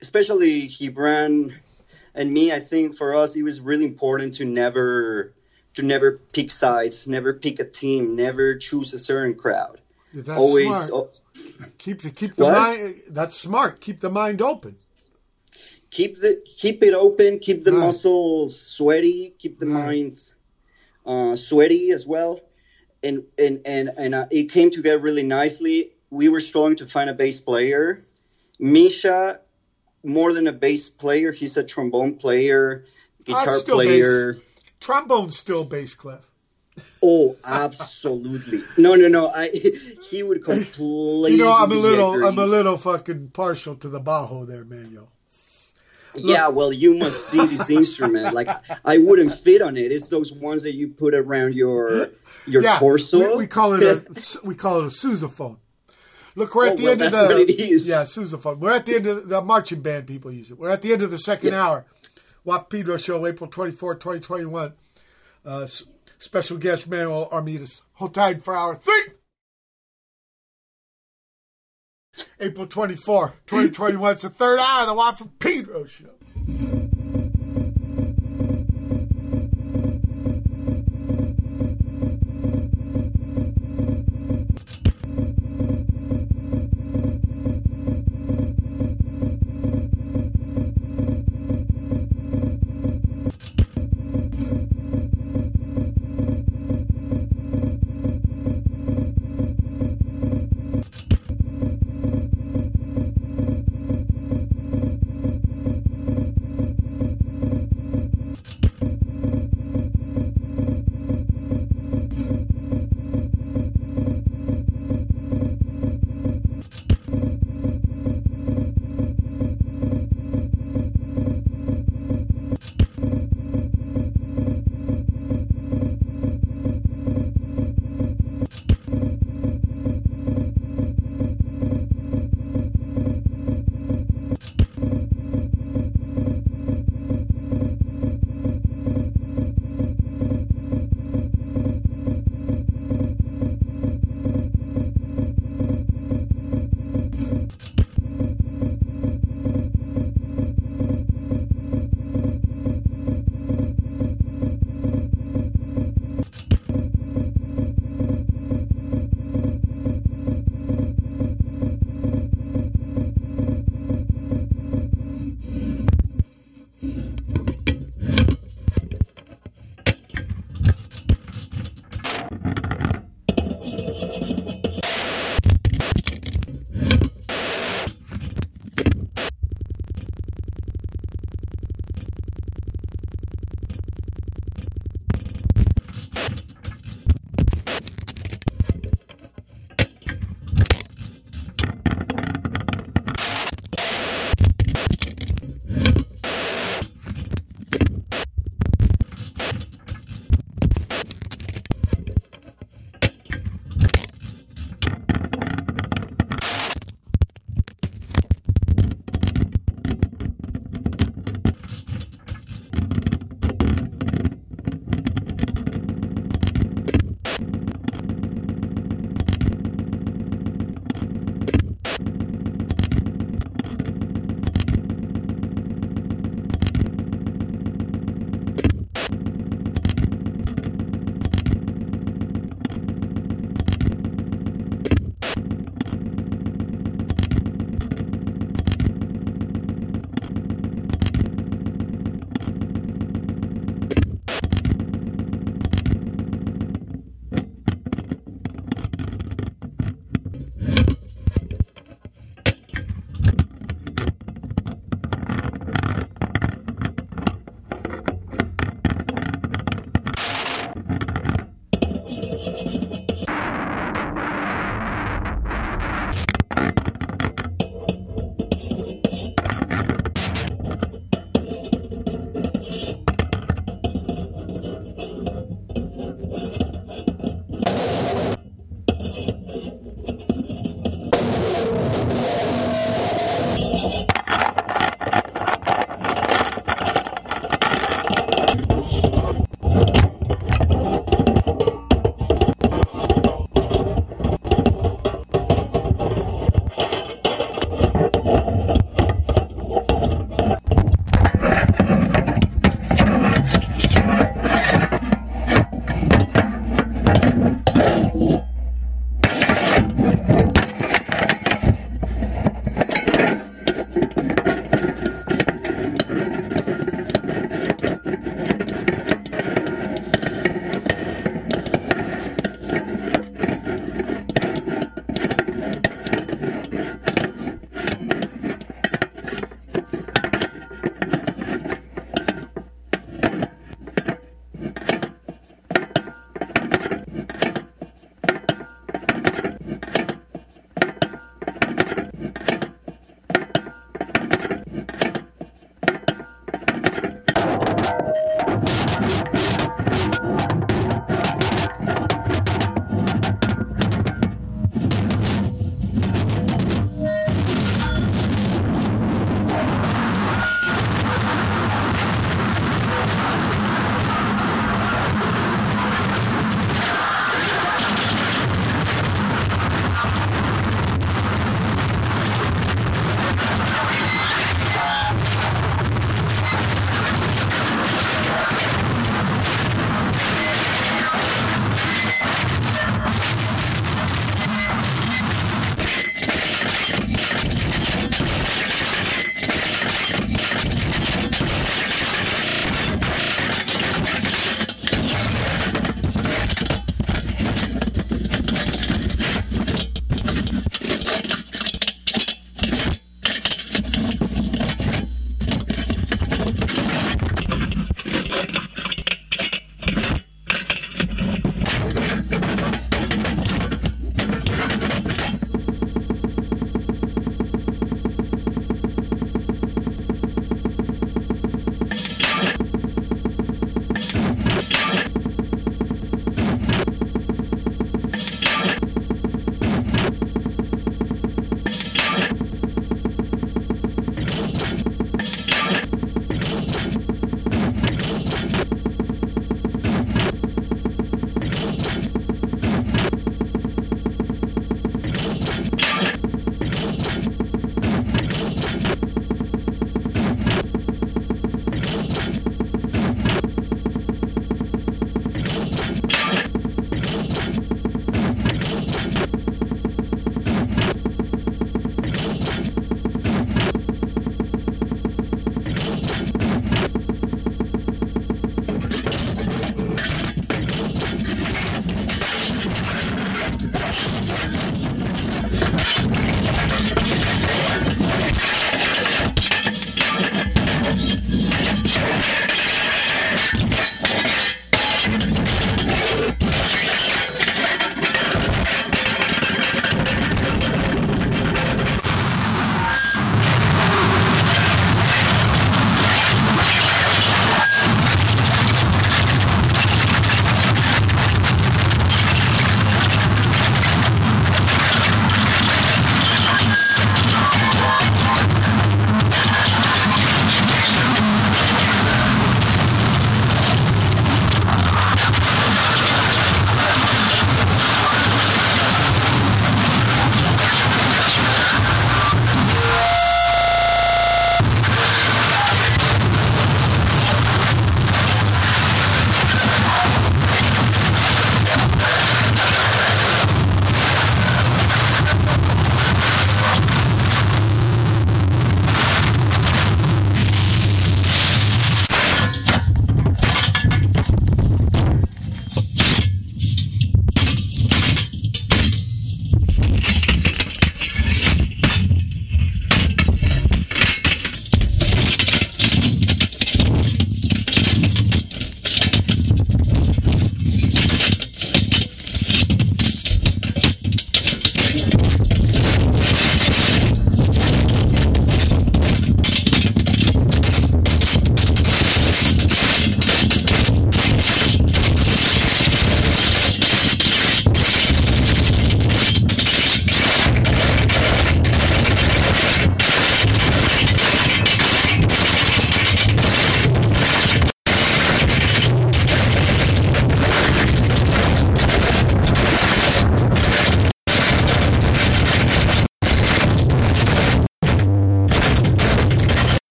especially Gibran and me, I think for us it was really important to never to never pick sides, never pick a team, never choose a certain crowd. That's Always, smart. Keep the keep the What? mind. That's smart. Keep the mind open. keep the keep it open, keep the Right. muscles sweaty, keep the Right. mind uh, sweaty as well, and and and and uh, it came together really nicely. We were struggling to find a bass player. Misha, more than a bass player, he's a trombone player, guitar player. Trombone's still bass clef. Oh, absolutely! No, no, no. I he would completely. You know, I'm a little, agree. I'm a little fucking partial to the bajo there, Manuel. Yeah, well, you must see this instrument. Like, I wouldn't fit on it. It's those ones that you put around your your yeah, torso. We, we call it a we call it a sousaphone. Look, we're at Oh, the well, end of the what it is. yeah sousaphone. We're at the end of the marching band people use it. We're at the end of the second hour. Watt from Pedro Show, April 24, 2021. Uh, special guest Manuel Armidas. Hold tight for hour three. April 24, 2021. It's the third hour of the Watt from Pedro Show.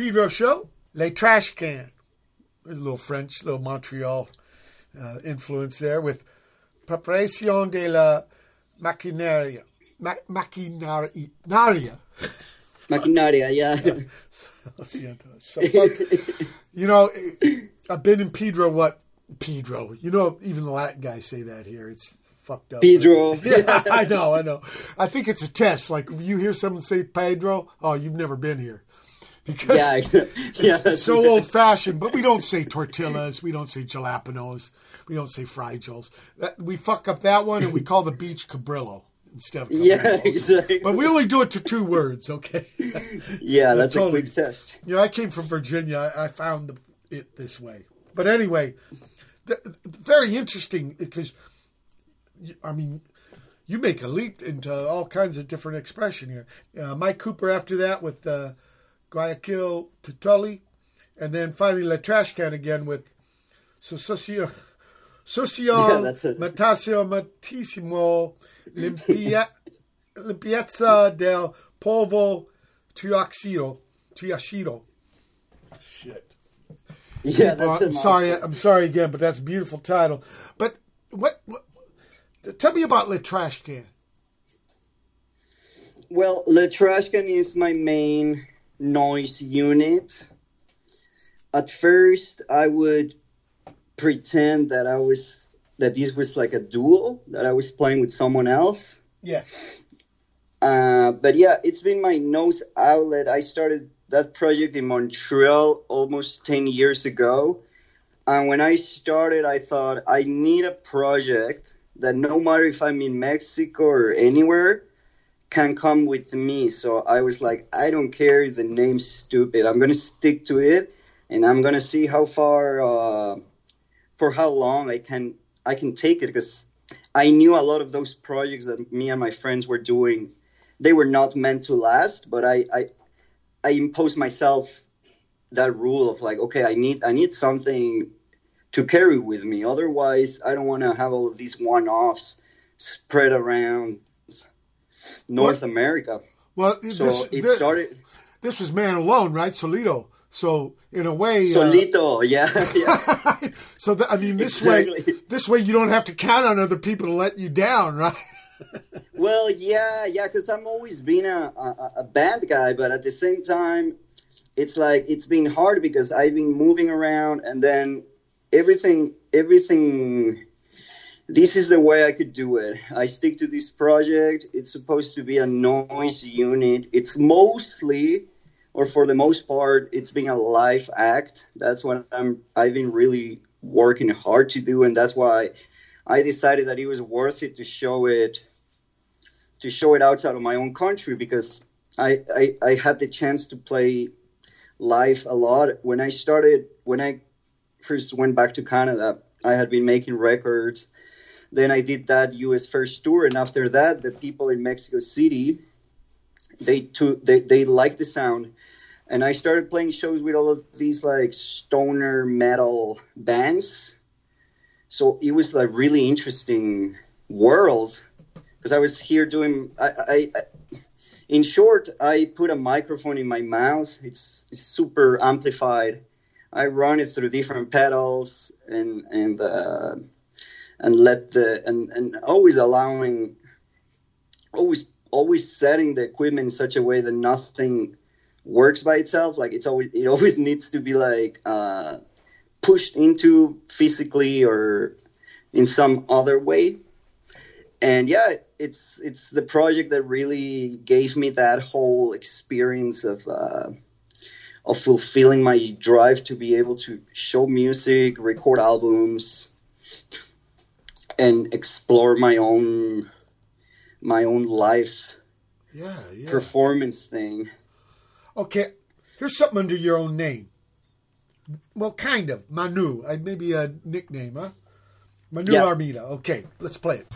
Pedro show. Le Trash Can. There's a little French, little Montreal uh, influence there with Preparation de la Maquinaria. Ma- maquinaria. Maquinaria, yeah. Siento. So, you know, I've been in Pedro. What Pedro? You know, even the Latin guys say that here. It's fucked up. Pedro. yeah, I know, I know. I think it's a test. Like if you hear someone say Pedro, oh, you've never been here. Because Yeah, yeah. it's so old fashioned. But we don't say tortillas. We don't say jalapenos. We don't say frijoles. That, we fuck up that one, and we call the beach Cabrillo instead of Cabrillo. Yeah, exactly. But we only do it to two words, okay? Yeah, that's a quick test. You know, I came from Virginia. I I found the, it this way. But anyway, th- very interesting because, I mean, you make a leap into all kinds of different expression here. Uh, Mike Cooper after that with uh, Guayaquil to Tully, and then finally Le Trash Can again with so Socio Socio Yeah, that's. Matasio Matissimo Limpia, Limpiezza del Polvo Triaxiro Triaxiro. Shit. Yeah, that's I'm sorry. I'm sorry again, but that's a beautiful title. But what? what tell me about Le Trash Can. Well, the trash can is my main noise unit. At first, I would pretend that I was that this was like a duo that I was playing with someone else. Yeah. Uh, but yeah, it's been my nose outlet. I started that project in Montreal almost 10 years ago. And when I started, I thought I need a project that no matter if I'm in Mexico or anywhere, can come with me. So I was like, I don't care the name's stupid. I'm to stick to it and I'm to see how far, uh, for how long I can, I can take it because I knew a lot of those projects that me and my friends were doing they were not meant to last but I, I i imposed myself that rule of like okay i need i need something to carry with me otherwise i don't want to have all of these one-offs spread around north america Well, so this, it this, started this was Man Alone, right? Solito. So in a way, uh, solito yeah yeah so that, I mean, this Exactly. way, this way you don't have to count on other people to let you down, right? Well, yeah, yeah, because I'm always been a, a, a band guy, but at the same time, it's like it's been hard because I've been moving around, and then everything, everything. This is the way I could do it. I stick to this project. It's supposed to be a noise unit. It's mostly, or for the most part, it's been a live act. That's what I'm. I've been really working hard to do, and that's why I decided that it was worth it to show it to show it outside of my own country because I, I, I had the chance to play live a lot. When I started, when I first went back to Canada, I had been making records. Then I did that US first tour, and after that, the people in Mexico City, they took they, they liked the sound, and I started playing shows with all of these like stoner metal bands. So it was like really interesting world because I was here doing. I, I, I, in short, I put a microphone in my mouth. It's, it's super amplified. I run it through different pedals and and uh, and let the and and always allowing, always always setting the equipment in such a way that nothing works by itself. Like it's always it always needs to be like uh, pushed into physically or in some other way and yeah it's it's the project that really gave me that whole experience of uh, of fulfilling my drive to be able to show music record albums and explore my own my own life Yeah, yeah. performance thing Okay, here's something under your own name. Well, kind of. Manu. Uh, maybe a nickname, huh? Manu Yeah. Armida. Okay, let's play it.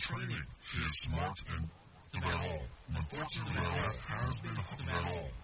Training. She is smart and through. Unfortunately, that has been through.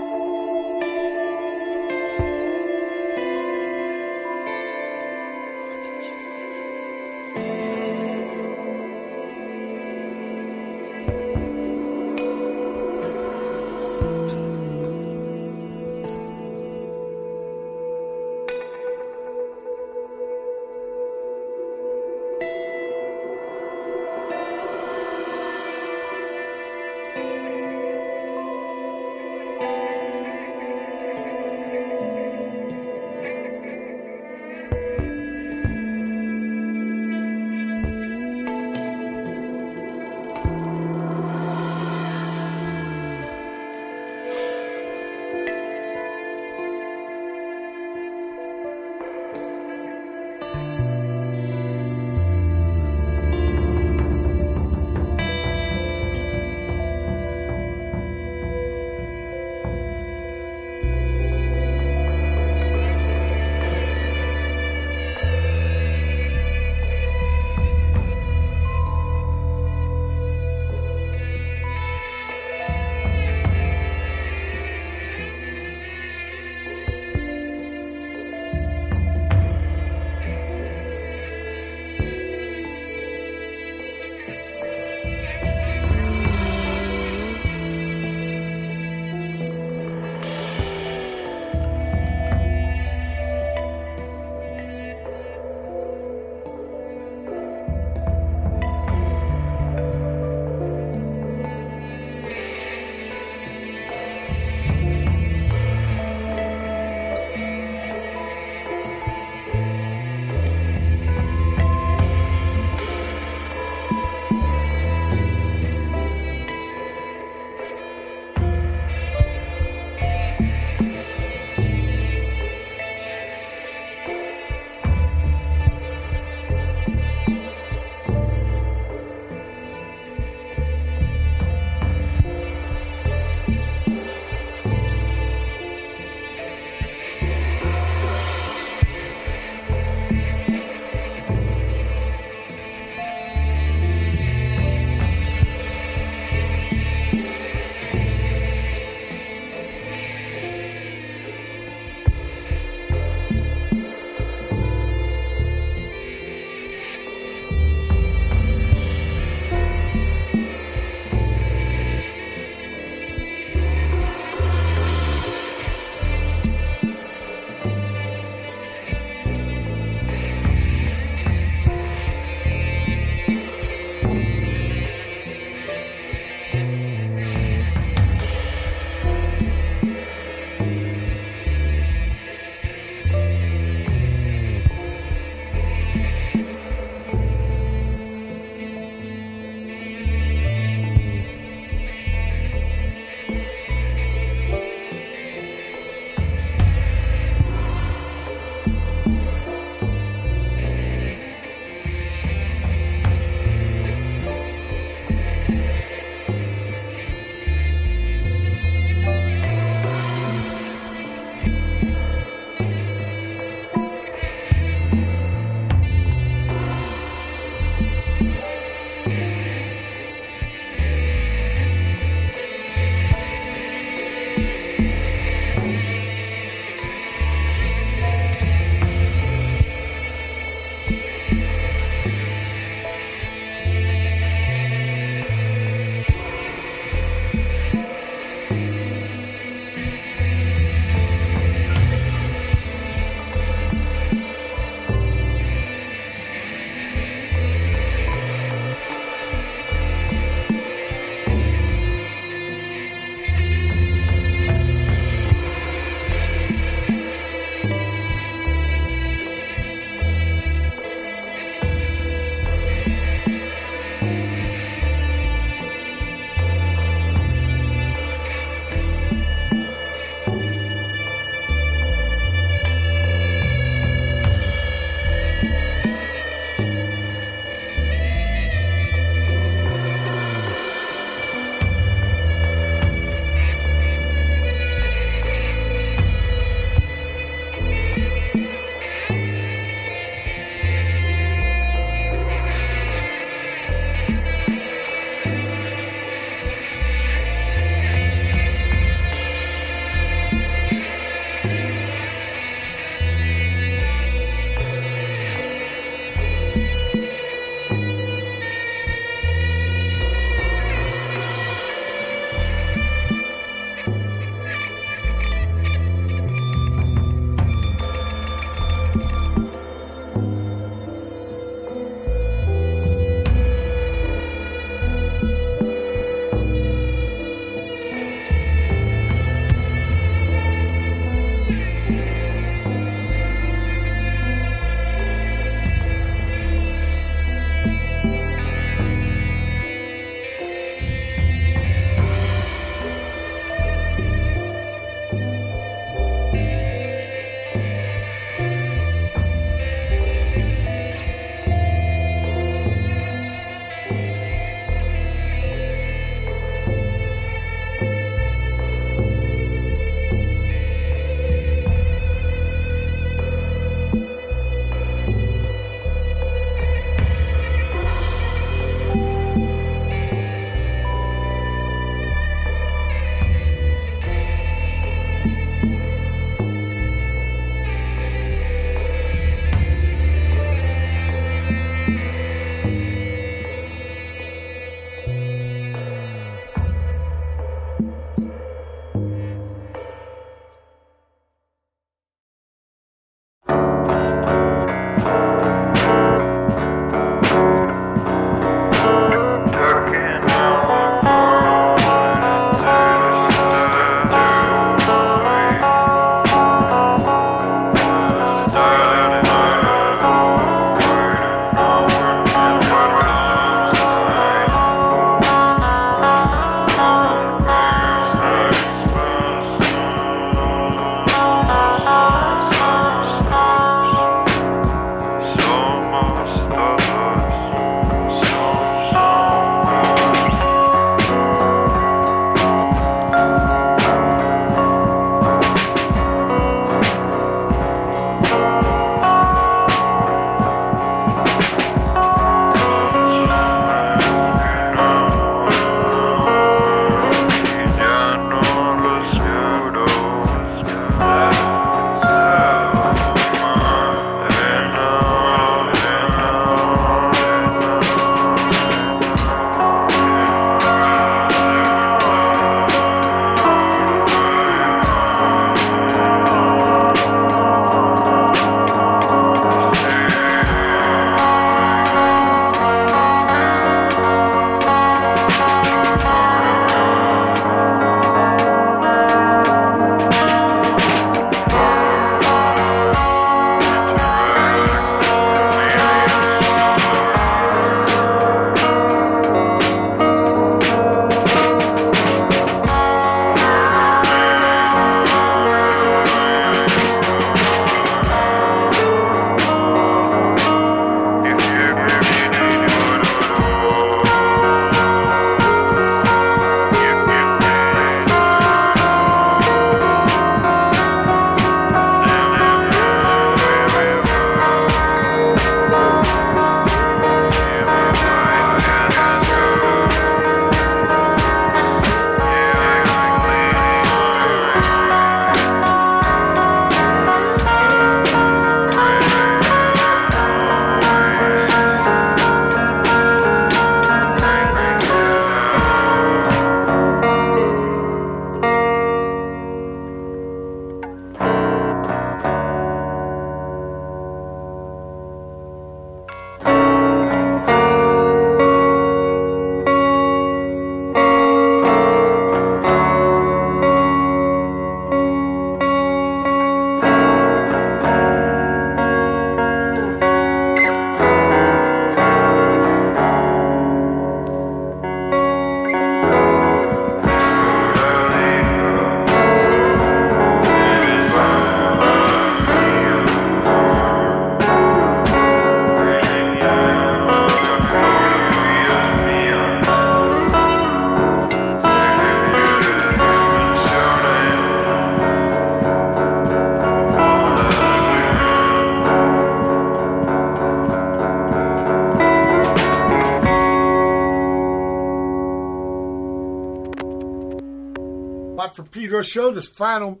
For Pedro Show, this final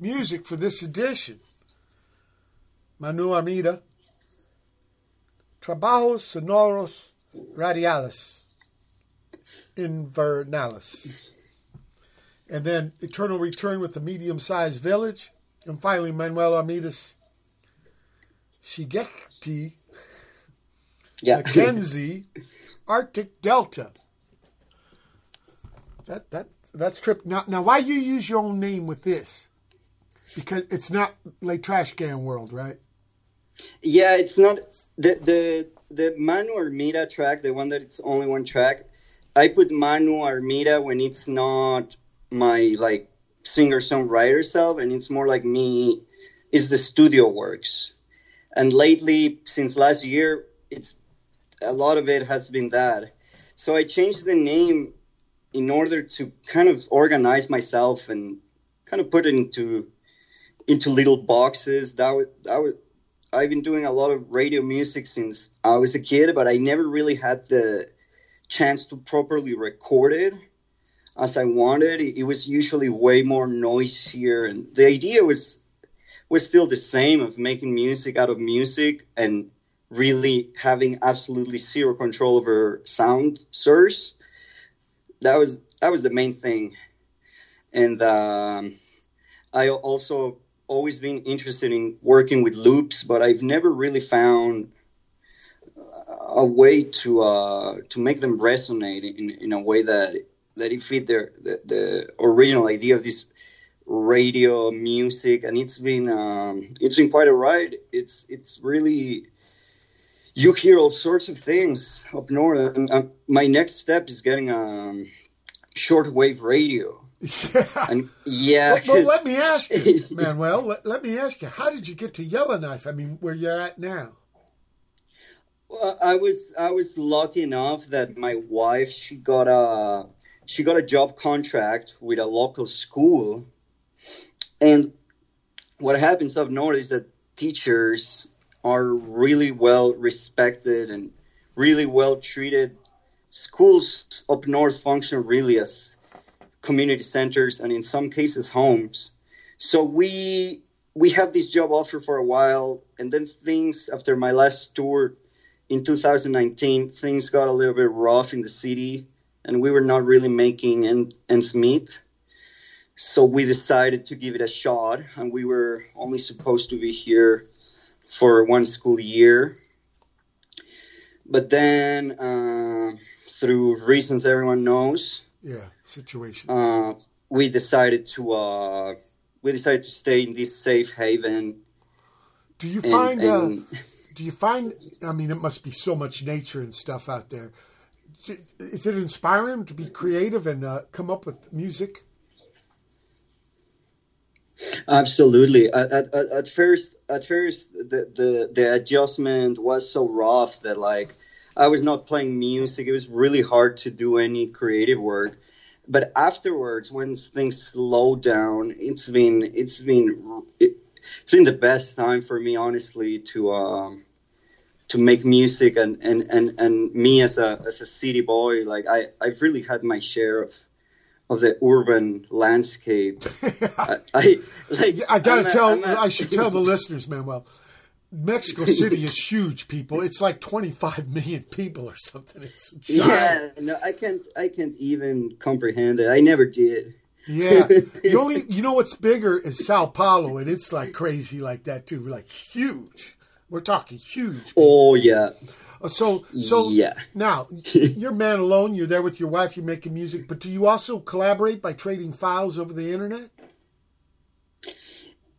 music for this edition. Manu Armida, Trabajos Sonoros Radiales Invernales. And then Eternal Return with the Medium Sized Village. And finally, Manuel Armidas Tsiigehtchi Yeah. Mackenzie Arctic Delta. That that that's trip. Now now why you use your own name with this? Because it's not like Trash Can World, right? Yeah, it's not the the the Manu Armida track, the one that it's only one track. I put Manu Armida when it's not my like singer songwriter self, and it's more like me. Is the studio works, and lately since last year, it's a lot of it has been that. So I changed the name in order to kind of organize myself and kind of put it into into little boxes. That was that was I've been doing a lot of radio music since I was a kid, but I never really had the chance to properly record it as I wanted. It, was usually way more noisier, and the idea was was still the same of making music out of music and really having absolutely zero control over sound source. That was that was the main thing, and um, I also always been interested in working with loops, but I've never really found a way to uh, to make them resonate in, in a way that that it fit their the, the original idea of this radio music, and it's been um, it's been quite a ride. It's it's really you hear all sorts of things up north. And, uh, my next step is getting a um, shortwave radio. Yeah. And yeah, Well, let me ask you, Manuel. Let, let me ask you, how did you get to Yellowknife? I mean, where you're at now? Well, I was I was lucky enough that my wife she got a she got a job contract with a local school, and what happens up north is that teachers are really well respected and really well treated. Schools up north function really as community centers and in some cases homes. So we we had this job offer for a while, and then things after my last tour in 2019, things got a little bit rough in the city, and we were not really making ends meet. So we decided to give it a shot, and we were only supposed to be here for one school year. But then, uh, through reasons everyone knows, Yeah, situation. uh, we decided to uh, we decided to stay in this safe haven. Do you and- find? and- uh, do you find? I mean, it must be so much nature and stuff out there. Is it inspiring to be creative and uh, come up with music? Absolutely. At, at, at first, at first, the, the the adjustment was so rough that like I was not playing music. It was really hard to do any creative work. But afterwards, when things slowed down, it's been it's been it, it's been the best time for me, honestly, to um to make music and and and and me as a as a city boy, like I I've really had my share of of the urban landscape. I, I like I gotta I'm tell. I'm a- I should tell the listeners, Manuel. Mexico City is huge, people. It's like 25 million people or something. It's giant. Yeah, no, I can't. I can't even comprehend it. I never did. Yeah. The only you know what's bigger is Sao Paulo, and it's like crazy like that too. Like huge. We're talking huge. Oh yeah, Uh, So so Yeah. now you're man alone. You're there with your wife. You're making music, but do you also collaborate by trading files over the internet?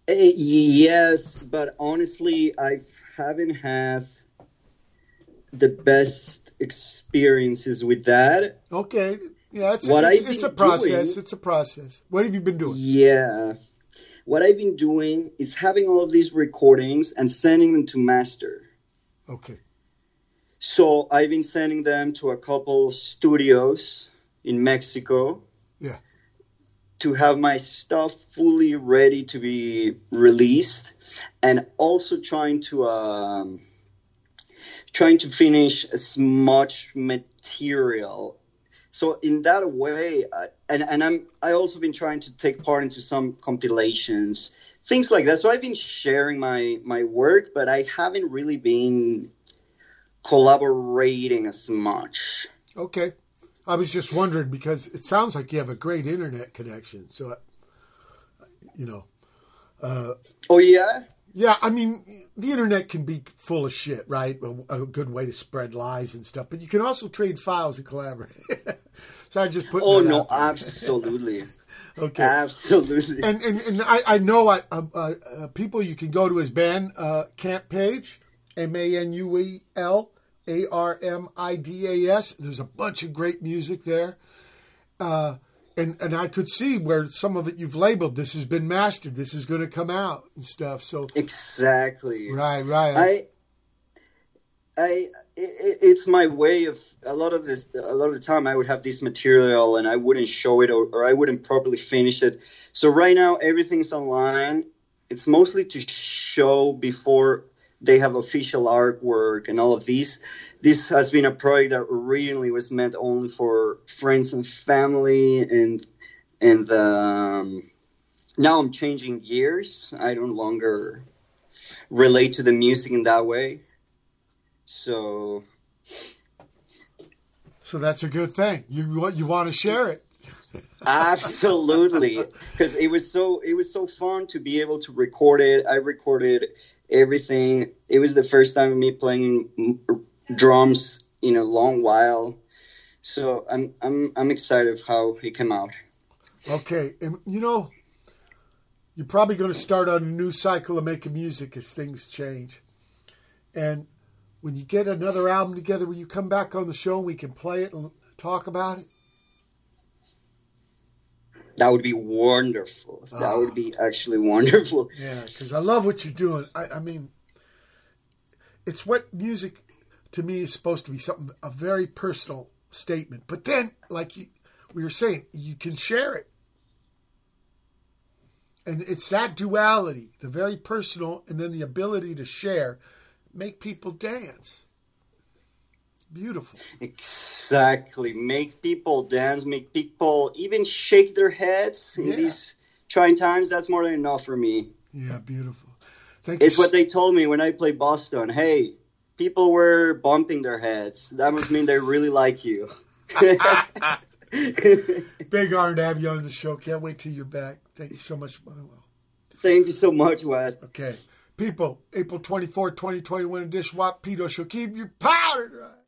Eh, yes, but honestly, I haven't had the best experiences with that. Okay. Yeah, it's What it's, I've it's a process. doing- It's a process. What have you been doing? Yeah. What I've been doing is having all of these recordings and sending them to master. Okay. So I've been sending them to a couple studios in Mexico. Yeah. To have my stuff fully ready to be released, and also trying to um, trying to finish as much material so in that way, I, and and I'm I also been trying to take part into some compilations, things like that. So I've been sharing my my work, but I haven't really been collaborating as much. Okay. I was just wondering because it sounds like you have a great internet connection. So, uh, you know, uh, Oh yeah, yeah, I mean, the internet can be full of shit, right? A, a good way to spread lies and stuff, but you can also trade files and collaborate. so I just put. oh no, absolutely, Okay. absolutely. and and, and I, I know I, uh, uh, uh, people you can go to his band uh, camp page M A N U E L A R M I D A S. There's a bunch of great music there, uh, and and I could see where some of it you've labeled. This has been mastered. This is going to come out and stuff. So exactly. right, right. I, I, it, it's my way of a lot of this. A lot of the time, I would have this material and I wouldn't show it or, or I wouldn't properly finish it. So right now, everything's online. It's mostly to show before they have official artwork and all of these. This has been a project that originally was meant only for friends and family, and and um, now I'm changing gears. I no longer relate to the music in that way. So so that's a good thing. You want you want to share it. absolutely, because it was so it was so fun to be able to record it. I recorded everything. It was the first time of me playing drums in a long while. So I'm I'm I'm excited of how it came out. Okay, and you know, you're probably going to start on a new cycle of making music as things change. And when you get another album together, will you come back on the show and we can play it and talk about it? That would be wonderful. That Ah. would be actually wonderful. Yeah, because I love what you're doing. I, I mean, it's what music to me is supposed to be something a very personal statement. But then, like you, we were saying, you can share it. And it's that duality, the very personal and then the ability to share, make people dance. Beautiful. Exactly. Make people dance, make people even shake their heads in Yeah. these trying times. That's more than enough for me. Yeah, beautiful. Thank It's you. what they told me when I played Boston. Hey, people were bumping their heads. That must mean they really like you. Big honor to have you on the show. Can't wait till you're back. Thank you so much, Manuel. Thank you so much, Wes. Okay. People, April 24, 2021 edition, Watt Pedro Show. Keep your powder dry.